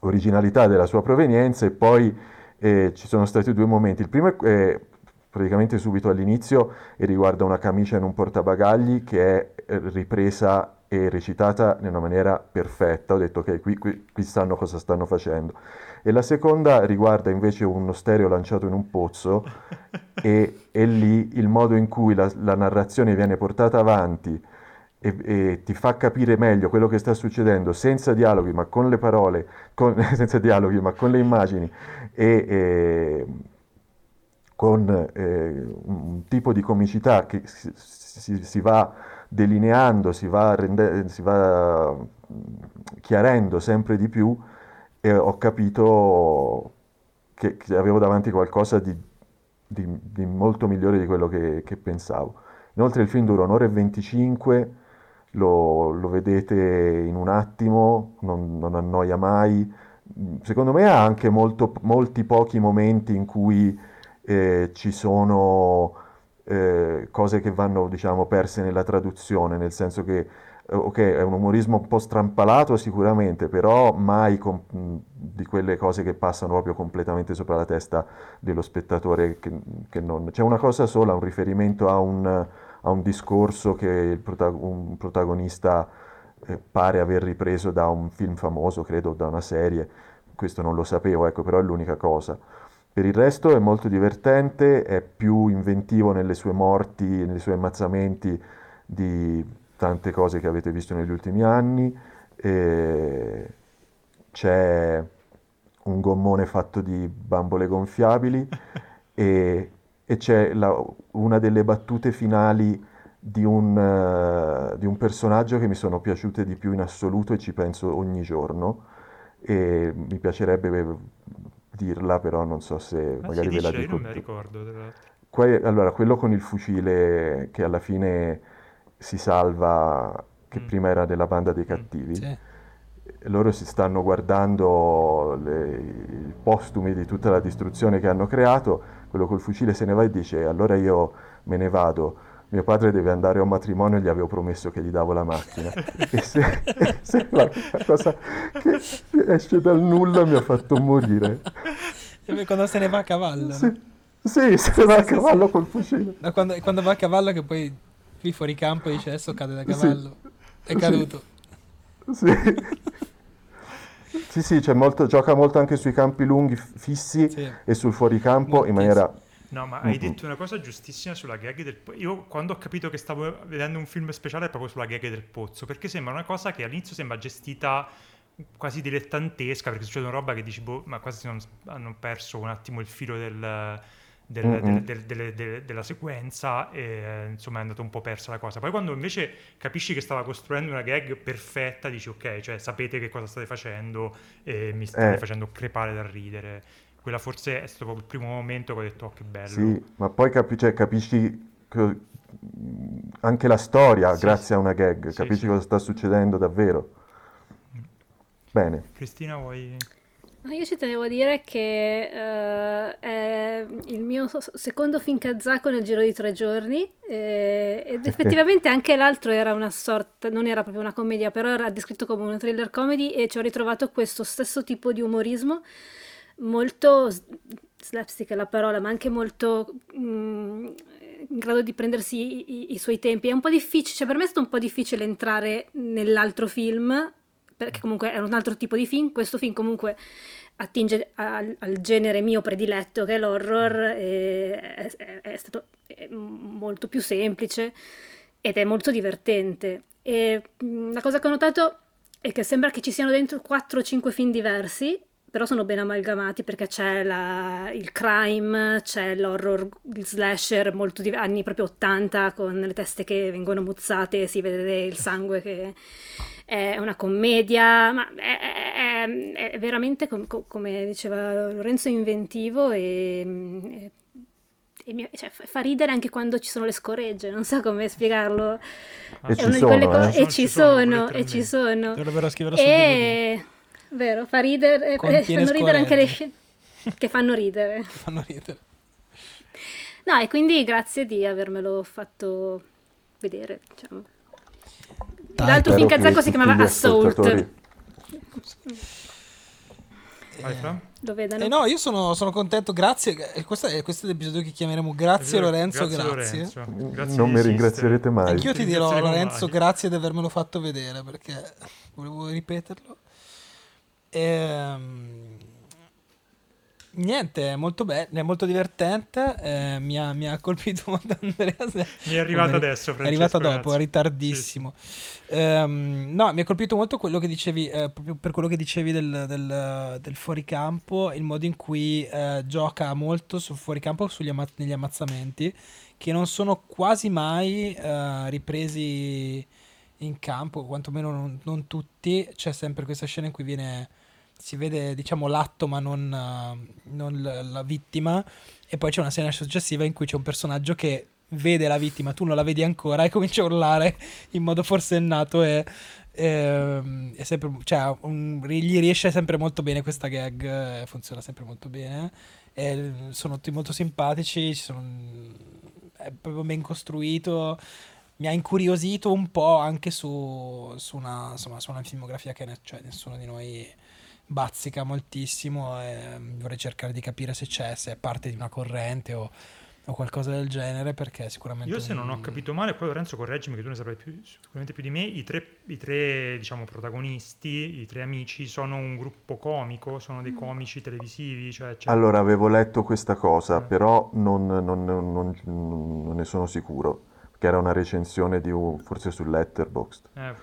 originalità della sua provenienza e poi eh, ci sono stati due momenti. Il primo è è praticamente subito all'inizio e riguarda una camicia in un portabagagli che è eh, ripresa e recitata in una maniera perfetta. Ho detto ok, qui, qui, qui sanno cosa stanno facendo. E la seconda riguarda invece uno stereo lanciato in un pozzo [LAUGHS] e, e lì il modo in cui la, la narrazione viene portata avanti e, e ti fa capire meglio quello che sta succedendo senza dialoghi, ma con le parole, con- [LAUGHS] senza dialoghi, ma con le immagini e, e con eh, un tipo di comicità che si, si- si va delineando, si va, rende- si va mm, chiarendo sempre di più e ho capito che, che avevo davanti qualcosa di, di- di molto migliore di quello che, che pensavo. Inoltre il film dura un'ora e 25, lo, lo vedete in un attimo, non, non annoia mai. Secondo me ha anche molto- molti pochi momenti in cui eh, ci sono eh, cose che vanno, diciamo, perse nella traduzione, nel senso che, eh, ok, è un umorismo un po' strampalato sicuramente, però mai com- di quelle cose che passano proprio completamente sopra la testa dello spettatore che, che non... C'è una cosa sola, un riferimento a un, a un discorso che il prota- un protagonista eh, pare aver ripreso da un film famoso, credo, da una serie. Questo non lo sapevo, ecco, però è l'unica cosa. Per il resto è molto divertente, è più inventivo nelle sue morti, nei suoi ammazzamenti di tante cose che avete visto negli ultimi anni. E c'è un gommone fatto di bambole gonfiabili [LAUGHS] e, e c'è la- una delle battute finali di un, eh, di un personaggio che mi sono piaciute di più in assoluto e ci penso ogni giorno e mi piacerebbe dirla, però non so se Ah, magari ve la io dico. non me la ricordo. Que- allora, quello con il fucile che alla fine si salva, che Mm. prima era della banda dei cattivi, Sì. loro si stanno guardando le- i postumi di tutta la distruzione che hanno creato, quello col fucile se ne va e dice allora io me ne vado, mio padre deve andare a un matrimonio e gli avevo promesso che gli davo la macchina. e se, e se la, cosa che esce dal nulla mi ha fatto morire. Quando se ne va a cavallo. Sì, sì, se ne va a cavallo col fucile. No, quando, quando va a cavallo che poi qui fuori campo dice adesso cade da Sì. cavallo. È Sì. caduto. Sì. Sì, sì, c'è molto, gioca molto anche sui campi lunghi fissi Sì. e sul fuoricampo in maniera... No, ma hai Mm-mm. detto una cosa giustissima sulla gag del pozzo. Io quando ho capito che stavo vedendo un film speciale è proprio sulla gag del pozzo, perché sembra una cosa che all'inizio sembra gestita quasi dilettantesca, perché succedono roba che dici, boh, ma quasi non- hanno perso un attimo il filo del- del- Mm-mm. del- del- della sequenza e eh, insomma è andata un po' persa la cosa. Poi quando invece capisci che stava costruendo una gag perfetta, dici ok, cioè sapete che cosa state facendo e mi state Eh. facendo crepare dal ridere. Quella forse è stato proprio il primo momento che ho detto, oh che bello. Sì, ma poi capi- cioè, capisci che- anche la storia Sì, grazie sì. a una gag, Sì, capisci cosa sta succedendo davvero. Bene, Cristina, vuoi... Io ci tenevo a dire che eh, è il mio secondo film kazako nel giro di tre giorni eh, ed effettivamente anche l'altro era una sorta, non era proprio una commedia, però era descritto come una thriller comedy e ci ho ritrovato questo stesso tipo di umorismo molto slapstick è la parola, ma anche molto mm, in grado di prendersi i, i- i suoi tempi. È un po' difficile, cioè per me è stato un po' difficile entrare nell'altro film, perché comunque è un altro tipo di film. Questo film comunque attinge al, al genere mio prediletto che è l'horror, è, è- è stato è molto più semplice ed è molto divertente. E la cosa che ho notato è che sembra che ci siano dentro 4 o 5 film diversi, però sono ben amalgamati perché c'è la- il crime, c'è l'horror, il slasher molto di anni proprio 80 con le teste che vengono muzzate e si vede il sangue che è una commedia, ma è, è- è veramente, com- com- come diceva Lorenzo, inventivo e, e mi- cioè, fa ridere anche quando ci sono le scoregge, non so come spiegarlo. E È ci una di quelle sono, co- eh. e ci Ci sono, e ci sono. E vero, fa ridere, eh, Contiene fanno ridere anche le scoregge. scene [LAUGHS] che fanno ridere. Fanno ridere. No, e quindi grazie di avermelo fatto vedere, diciamo. L'altro film kazako si chiamava Assault. Vai, Fra? Lo vedono? Eh no, io sono, sono contento, grazie. eh, Questo è, questo è l'episodio che chiameremo Grazie Lorenzo, grazie. Lorenzo. Grazie non mi ringrazierete mai. Anch'io ti dirò Ringrazieremo Lorenzo, mai. grazie di avermelo fatto vedere perché volevo ripeterlo. Ehm, niente, è molto bello, è molto divertente. eh, mi, ha, mi ha colpito [LAUGHS] molto Andrea. Mi è arrivato Come- adesso, È arrivato Francesco, dopo, è ritardissimo. Ehm, no, mi ha colpito molto quello che dicevi, eh, proprio per quello che dicevi del, del, del fuoricampo, il modo in cui eh, gioca molto sul fuoricampo, sugli amma- negli ammazzamenti, che non sono quasi mai eh, ripresi in campo, quantomeno non, non tutti. C'è sempre questa scena in cui viene, si vede diciamo l'atto ma non, eh, non l- la vittima e poi c'è una scena successiva in cui c'è un personaggio che vede la vittima, tu non la vedi ancora e comincia a urlare in modo forsennato e ehm, è sempre, cioè, un- gli riesce sempre molto bene questa gag, eh, funziona sempre molto bene. E sono tutti molto simpatici, ci sono- è proprio ben costruito. Mi ha incuriosito un po' anche su, su una, insomma, su una filmografia che ne- cioè, nessuno di noi bazzica moltissimo e mm, vorrei cercare di capire se c'è, se è parte di una corrente o, o qualcosa del genere perché sicuramente Io se non ho capito male, poi Lorenzo correggimi che tu ne saprai più, sicuramente più di me, i tre, i tre, diciamo, protagonisti, i tre amici, sono un gruppo comico, sono dei comici televisivi, cioè... c'è- Allora, avevo letto questa cosa, Eh. però non, non- non- non ne sono sicuro, che era una recensione di un, forse su Letterboxd, Eh,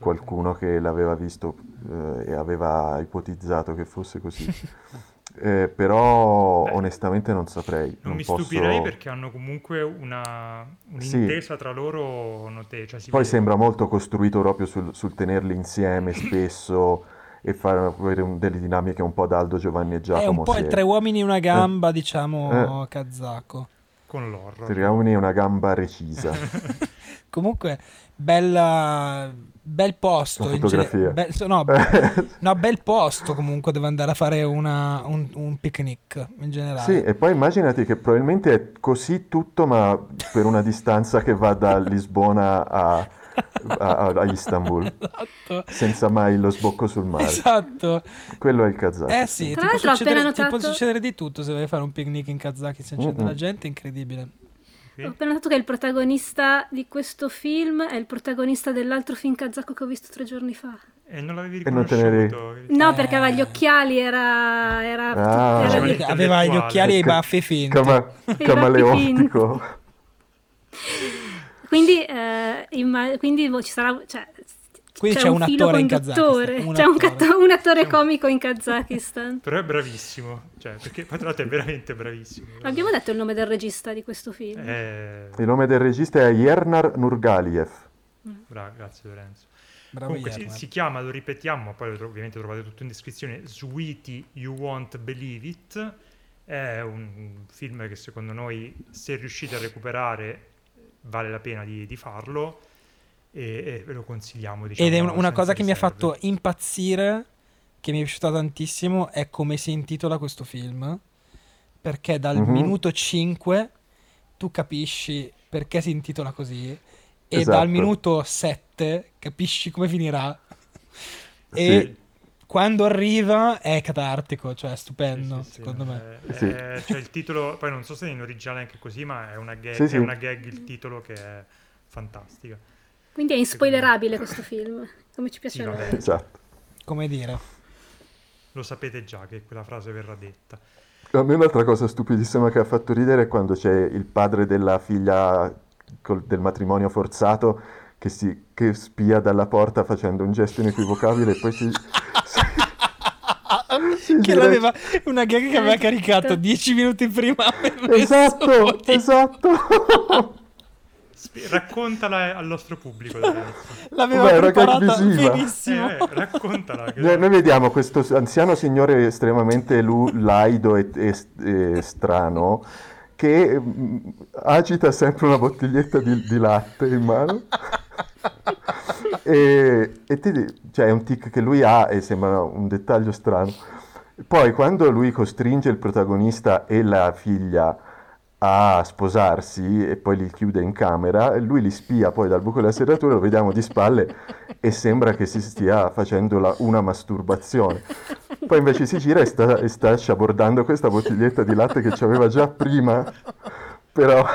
qualcuno che l'aveva visto eh, e aveva ipotizzato che fosse così. [LAUGHS] Eh, però Beh, onestamente non saprei, Non non mi posso... stupirei perché hanno comunque una, Sì. un'intesa tra loro notevole. Cioè Poi vede- sembra molto costruito proprio sul, sul tenerli insieme [LAUGHS] spesso e fare avere un- delle dinamiche un po' da Aldo Giovanni e è Giacomo. un po' se- tre uomini e una gamba diciamo Eh. kazako con l'horror. Tre uomini e una gamba recisa. [LAUGHS] comunque bella bel posto bel- so- no, [LAUGHS] no, bel posto comunque dove andare a fare una- un, un picnic in generale Sì, e poi immaginati che probabilmente è così tutto, ma per una distanza che va da Lisbona a, a- a Istanbul, esatto senza mai lo sbocco sul mare. esatto Quello è il Kazakistan. Eh sì, ti Tra può, l'altro ho succedere, appena ti può notato- succedere di tutto se vuoi fare un picnic in Kazakistan, c'è della gente incredibile. Sì. Ho appena notato che il protagonista di questo film è il protagonista dell'altro film kazako che ho visto tre giorni fa. E non l'avevi ne eri- riconosciuto? No, Eh. perché aveva gli occhiali, era... era, Ah. era di- Aveva gli occhiali e i baffi finti. Cama- [LAUGHS] baffi camaleontico. [LAUGHS] Quindi, eh, imma- quindi ci sarà... Cioè, Quindi c'è c'è un, un filo attore in conduttore, Kazakistan, un c'è un, attore. un attore comico in Kazakistan. Però è bravissimo. Cioè, perché l'altro è veramente bravissimo. Abbiamo detto il nome del regista di questo film. Eh, Il nome del regista è Yernar Nurgaliev. bravo, grazie Lorenzo. Bravo Comunque si, si chiama, lo ripetiamo, ma poi lo tro- ovviamente trovate tutto in descrizione, Sweetie You Won't Believe It. È un film che secondo noi, se riuscite a recuperare, vale la pena di, di farlo e, e ve lo consigliamo. Diciamo, Ed è un- una senza cosa che mi ha fatto impazzire, che mi è piaciuta tantissimo, è come si intitola questo film. Perché dal Mhm. minuto 5 tu capisci perché si intitola così. E Esatto. dal minuto 7 capisci come finirà. Sì. Quando arriva è catartico, cioè è stupendo, Sì, sì, sì, secondo me. eh, Sì. eh, cioè il titolo, poi non so se è in originale anche così, ma è una gag, Sì, sì. è una gag il titolo che è fantastica. Quindi è inspoilerabile questo film, come ci piace Sì, a vabbè. Esatto. Come dire. lo sapete già che quella frase verrà detta. A me un'altra cosa stupidissima che ha fatto ridere è quando c'è il padre della figlia col- del matrimonio forzato che, si, che spia dalla porta facendo un gesto inequivocabile e poi si... [LAUGHS] che gira- l'aveva una gag che aveva Ecco. caricato dieci minuti prima. Esatto, di- esatto. Raccontala al nostro pubblico. L'aveva gag preparata visiva. benissimo. Eh, eh, raccontala. che- Noi noi vediamo questo anziano signore estremamente lu- laido e, e- e strano che mm, agita sempre una bottiglietta di, di latte in mano. E, e ti cioè, è un tic che lui ha e sembra un dettaglio strano. Poi quando lui costringe il protagonista e la figlia a sposarsi e poi li chiude in camera, lui li spia poi dal buco della serratura, lo vediamo di spalle e sembra che si stia facendo una masturbazione. Poi invece si gira e sta, e sta sciabordando questa bottiglietta di latte che c'aveva già prima, però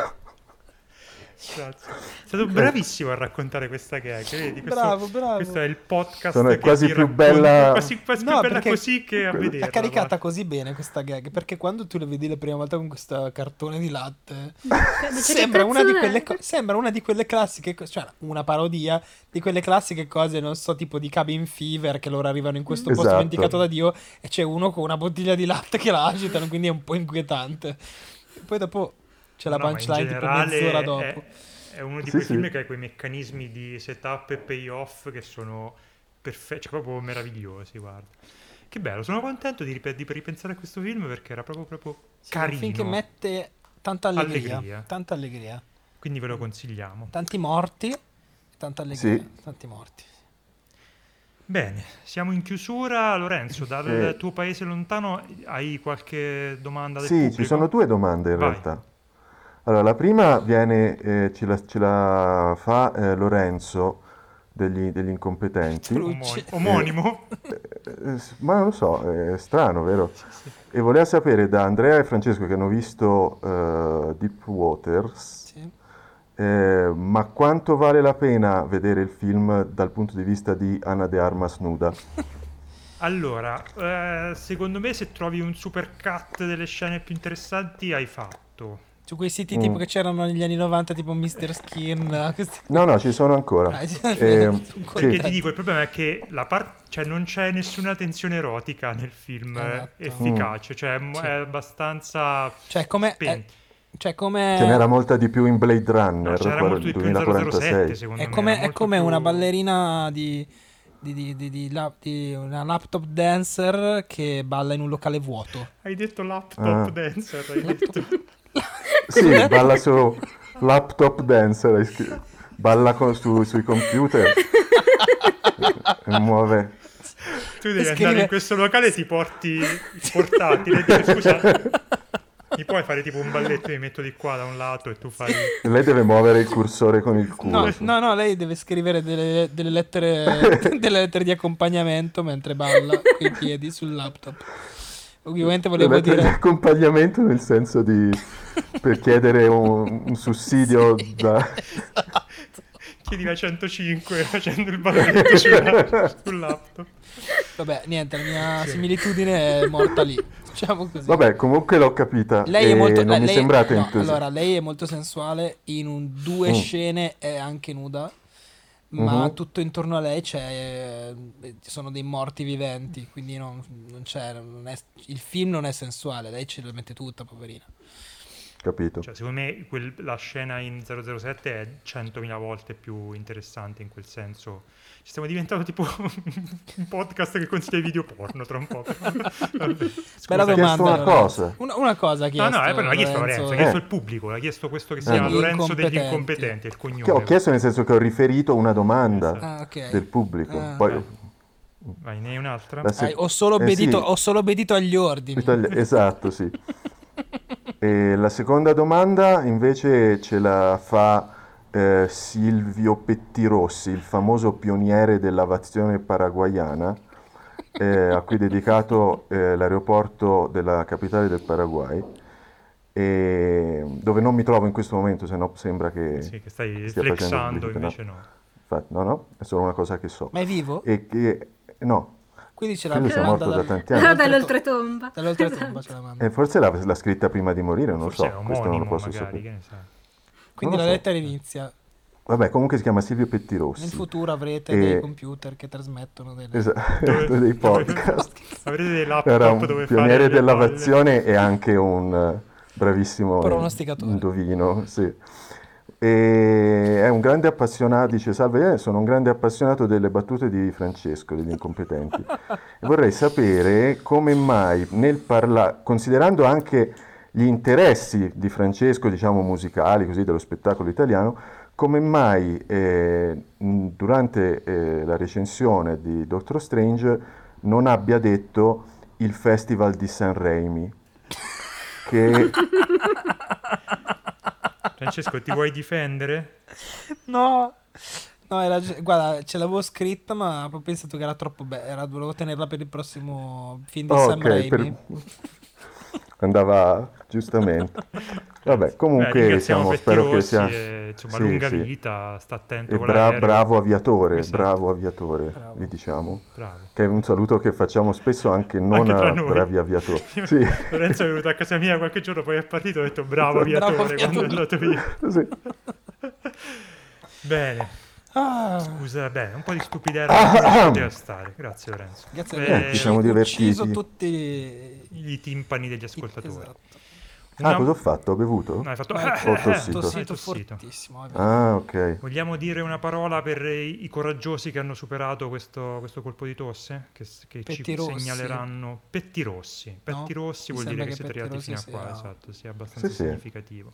Grazie. È stato bravissimo a raccontare questa gag. Vedi? Questo, [LAUGHS] Bravo, bravo. Questo è il podcast Sono- che quasi più bella- Quasi, quasi più No, bella perché così che a vederla. È caricata guarda. così bene questa gag perché quando tu la vedi la prima volta con questo cartone di latte [LAUGHS] sembra una, di quelle sembra una di quelle classiche cioè una parodia di quelle classiche cose non so tipo di cabin fever che loro arrivano in questo posto Esatto. vendicato da Dio e c'è uno con una bottiglia di latte che la agitano quindi è un po' inquietante E poi dopo c'è la No, punchline tipo mezz'ora dopo È, uno di Sì, quei sì. film che ha quei meccanismi di setup e payoff che sono perfetti, cioè proprio meravigliosi, guarda. Che bello, sono contento di, rip- di ripensare a questo film perché era proprio, proprio Sì, è un carino. film che mette tanta allegria, Allegria. tanta allegria Quindi ve lo consigliamo. tanti morti tanta allegria Sì. tanti morti Bene, siamo in chiusura. Lorenzo, dal Eh. tuo paese lontano hai qualche domanda del Sì, pubblico? ci sono due domande in Vai. realtà. Allora, la prima viene, eh, ce, la, ce la fa eh, Lorenzo degli, degli incompetenti. Spru- Omoni- omonimo? Eh, s- ma non lo so, è strano, vero? E voleva sapere da Andrea e Francesco che hanno visto eh, Deep Waters, sì. eh, ma quanto vale la pena vedere il film dal punto di vista di Anna de Armas nuda? [LAUGHS] Allora, eh, secondo me se trovi un super cut delle scene più interessanti hai fatto. Su quei siti Mm. tipo che c'erano negli anni 90, tipo Mr. Skin, eh, questi- No, no, ci sono ancora. Ah, Eh, un sì. Perché ti dico, il problema è che la par- cioè, non c'è nessuna tensione erotica nel film eh, Esatto. efficace, cioè è, Sì. è abbastanza Cioè, come... È, cioè, come... Ce n'era molta di più in Blade No, Runner, c'era quello molto di del più in 007 2047. secondo È me. come, è come più- una ballerina di, di, di, di- di lap- di una laptop dancer che balla in un locale vuoto. Hai detto laptop Ah. dancer, hai [LAUGHS] detto. Sì, balla su laptop dancer, balla con- su- sui computer e muove. Tu devi Scrive- andare in questo locale e ti porti il portatile e scusa, mi puoi fare tipo un balletto, mi metto di qua da un lato e tu fai... Lei deve muovere il cursore con il culo. No, no, no, lei deve scrivere delle, delle lettere, [LAUGHS] delle lettere di accompagnamento mentre balla coi piedi sul laptop. Ovviamente volevo di dire... accompagnamento nel senso di per [LAUGHS] chiedere un, un sussidio da... Chiedi la 105 facendo il balletto [LAUGHS] sulla- sul laptop. Vabbè, niente, la mia similitudine è morta lì. [LAUGHS] Diciamo così. Vabbè, comunque l'ho capita Lei e è molto, non eh, mi lei- sembrate no, allora, lei è molto sensuale, in un- due Mm. scene è anche nuda, ma Mhm. tutto intorno a lei c'è, eh, ci sono dei morti viventi, quindi non, non c'è, non è- il film non è sensuale, lei ce la mette tutta, poverina. Capito. Cioè, secondo me quel- la scena in 007 è 100.000 volte più interessante in quel senso. Ci stiamo diventando tipo [LAUGHS] un podcast che consiglia i video porno tra un po'. [LAUGHS] Bella scusa. Ho chiesto domanda. una cosa. Una, una cosa ha No, chiesto. no, eh, poi non l'ha chiesto Lorenzo, Eh. chiesto il pubblico, l'ha chiesto questo che si chiama Degli Lorenzo degli incompetenti. il cognome. Che ho chiesto nel senso che ho riferito una domanda Esatto. Ah, ok. del pubblico. Ah. Poi, Vai, ne hai un'altra? se- Ah, ho, solo eh, obbedito, sì. ho solo obbedito agli ordini. Esatto, sì. [LAUGHS] E la seconda domanda invece ce la fa eh, Silvio Pettirossi, il famoso pioniere dell'aviazione paraguayana, eh, a cui è dedicato eh, l'aeroporto della capitale del Paraguay, e- dove non mi trovo in questo momento, se no sembra che... Sì, che stai flexando, invece no. Infatti, no, no, è solo una cosa che so. Ma è vivo? E che, no, Quindi ce l'ha Quindi manda morto da tanti anni. Però dall'oltretomba. Dall'oltretomba ce la manda. E forse l'ha, l'ha scritta prima di morire, non lo so, questo non lo posso magari, sapere. Quindi la so. lettera inizia. Vabbè, comunque si chiama Silvio Nel Pettirossi. futuro avrete E- dei computer che trasmettono delle... Esatto, Dove- [LAUGHS] dei podcast. Avrete dei laptop Era un dove pioniere fare le della balle. vazione e anche un eh, bravissimo Pronosticatore. indovino, sì. E è un grande appassionato, dice Salve, eh, sono un grande appassionato delle battute di Francesco, degli incompetenti. [LAUGHS] E vorrei sapere come mai nel parlare, considerando anche gli interessi di Francesco, diciamo musicali, così, dello spettacolo italiano, come mai eh, durante eh, la recensione di Doctor Strange non abbia detto il Festival di San Remi, che [LAUGHS] Francesco, ti vuoi difendere? No, no, era, guarda, ce l'avevo scritta, ma ho pensato che era troppo bella. Volevo tenerla per il prossimo film di Oh, Sam ok, Raimi. per- andava giustamente. Vabbè, Beh, comunque ringraziamo siamo, spero che sia... e, insomma, sì, lunga sì. vita, sta attento E bra- bravo aviatore, Esatto. bravo aviatore, Bravo. vi diciamo. Bravo. Che è un saluto che facciamo spesso anche non Anche a bravi aviatori. [LAUGHS] Sì, Lorenzo è venuto a casa mia qualche giorno, poi è partito e ho detto bravo Bravo aviatore quando è andato via. [LAUGHS] sì. Bene, Ah, scusa, bene, un po' di stupidera non poteva stare. Grazie Lorenzo. grazie Eh, a ci siamo Ho ucciso divertiti. I tutti timpani degli ascoltatori. Esatto. Ah, Una- cosa ho fatto? Ho bevuto? No, hai fatto... [LAUGHS] Ma- Ho tossito. tossito tossito. Ah, ok. Vogliamo dire una parola per i, i coraggiosi che hanno superato questo, questo colpo di tosse? Che, che ci rossi. segnaleranno. Petti rossi. Petti No? rossi Mi vuol dire che che siete arrivati fino a qua, esatto, sia abbastanza Sì, sì. significativo.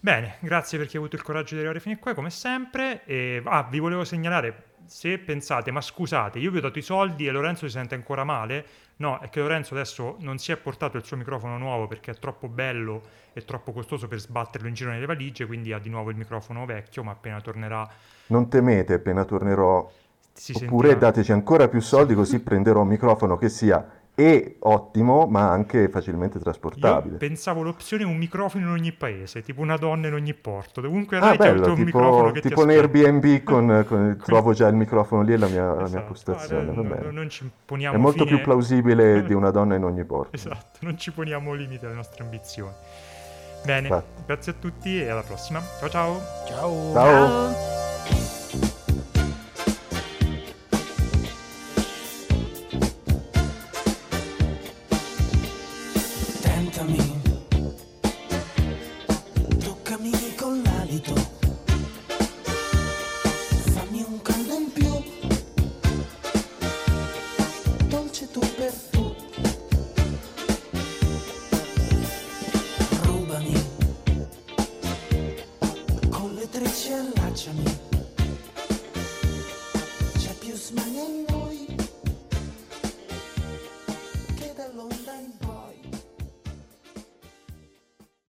Bene, grazie per chi ha avuto il coraggio di arrivare fino a qua, come sempre. E, ah, vi volevo segnalare, se pensate, ma scusate, io vi ho dato i soldi e Lorenzo si sente ancora male. No, è che Lorenzo adesso non si è portato il suo microfono nuovo perché è troppo bello e troppo costoso per sbatterlo in giro nelle valigie, quindi ha di nuovo il microfono vecchio, ma appena tornerà Non temete, appena tornerò, si oppure sentirà. dateci ancora più soldi così prenderò un microfono che sia e ottimo, ma anche facilmente Io trasportabile. pensavo l'opzione un microfono in ogni paese, tipo una donna in ogni porto. Dovunque Ah, andrai c'è il bello, tuo microfono tipo, che tipo ti in aspetta. Airbnb con, con- [LAUGHS] trovo già il microfono lì e la mia, la mia Esatto. postazione. Ah, no, non ci poniamo È molto fine- più plausibile [LAUGHS] di una donna in ogni porto. Esatto, non ci poniamo limite alle nostre ambizioni. Bene, Infatti. grazie a tutti e alla prossima. Ciao ciao. Ciao. Ciao. Ciao.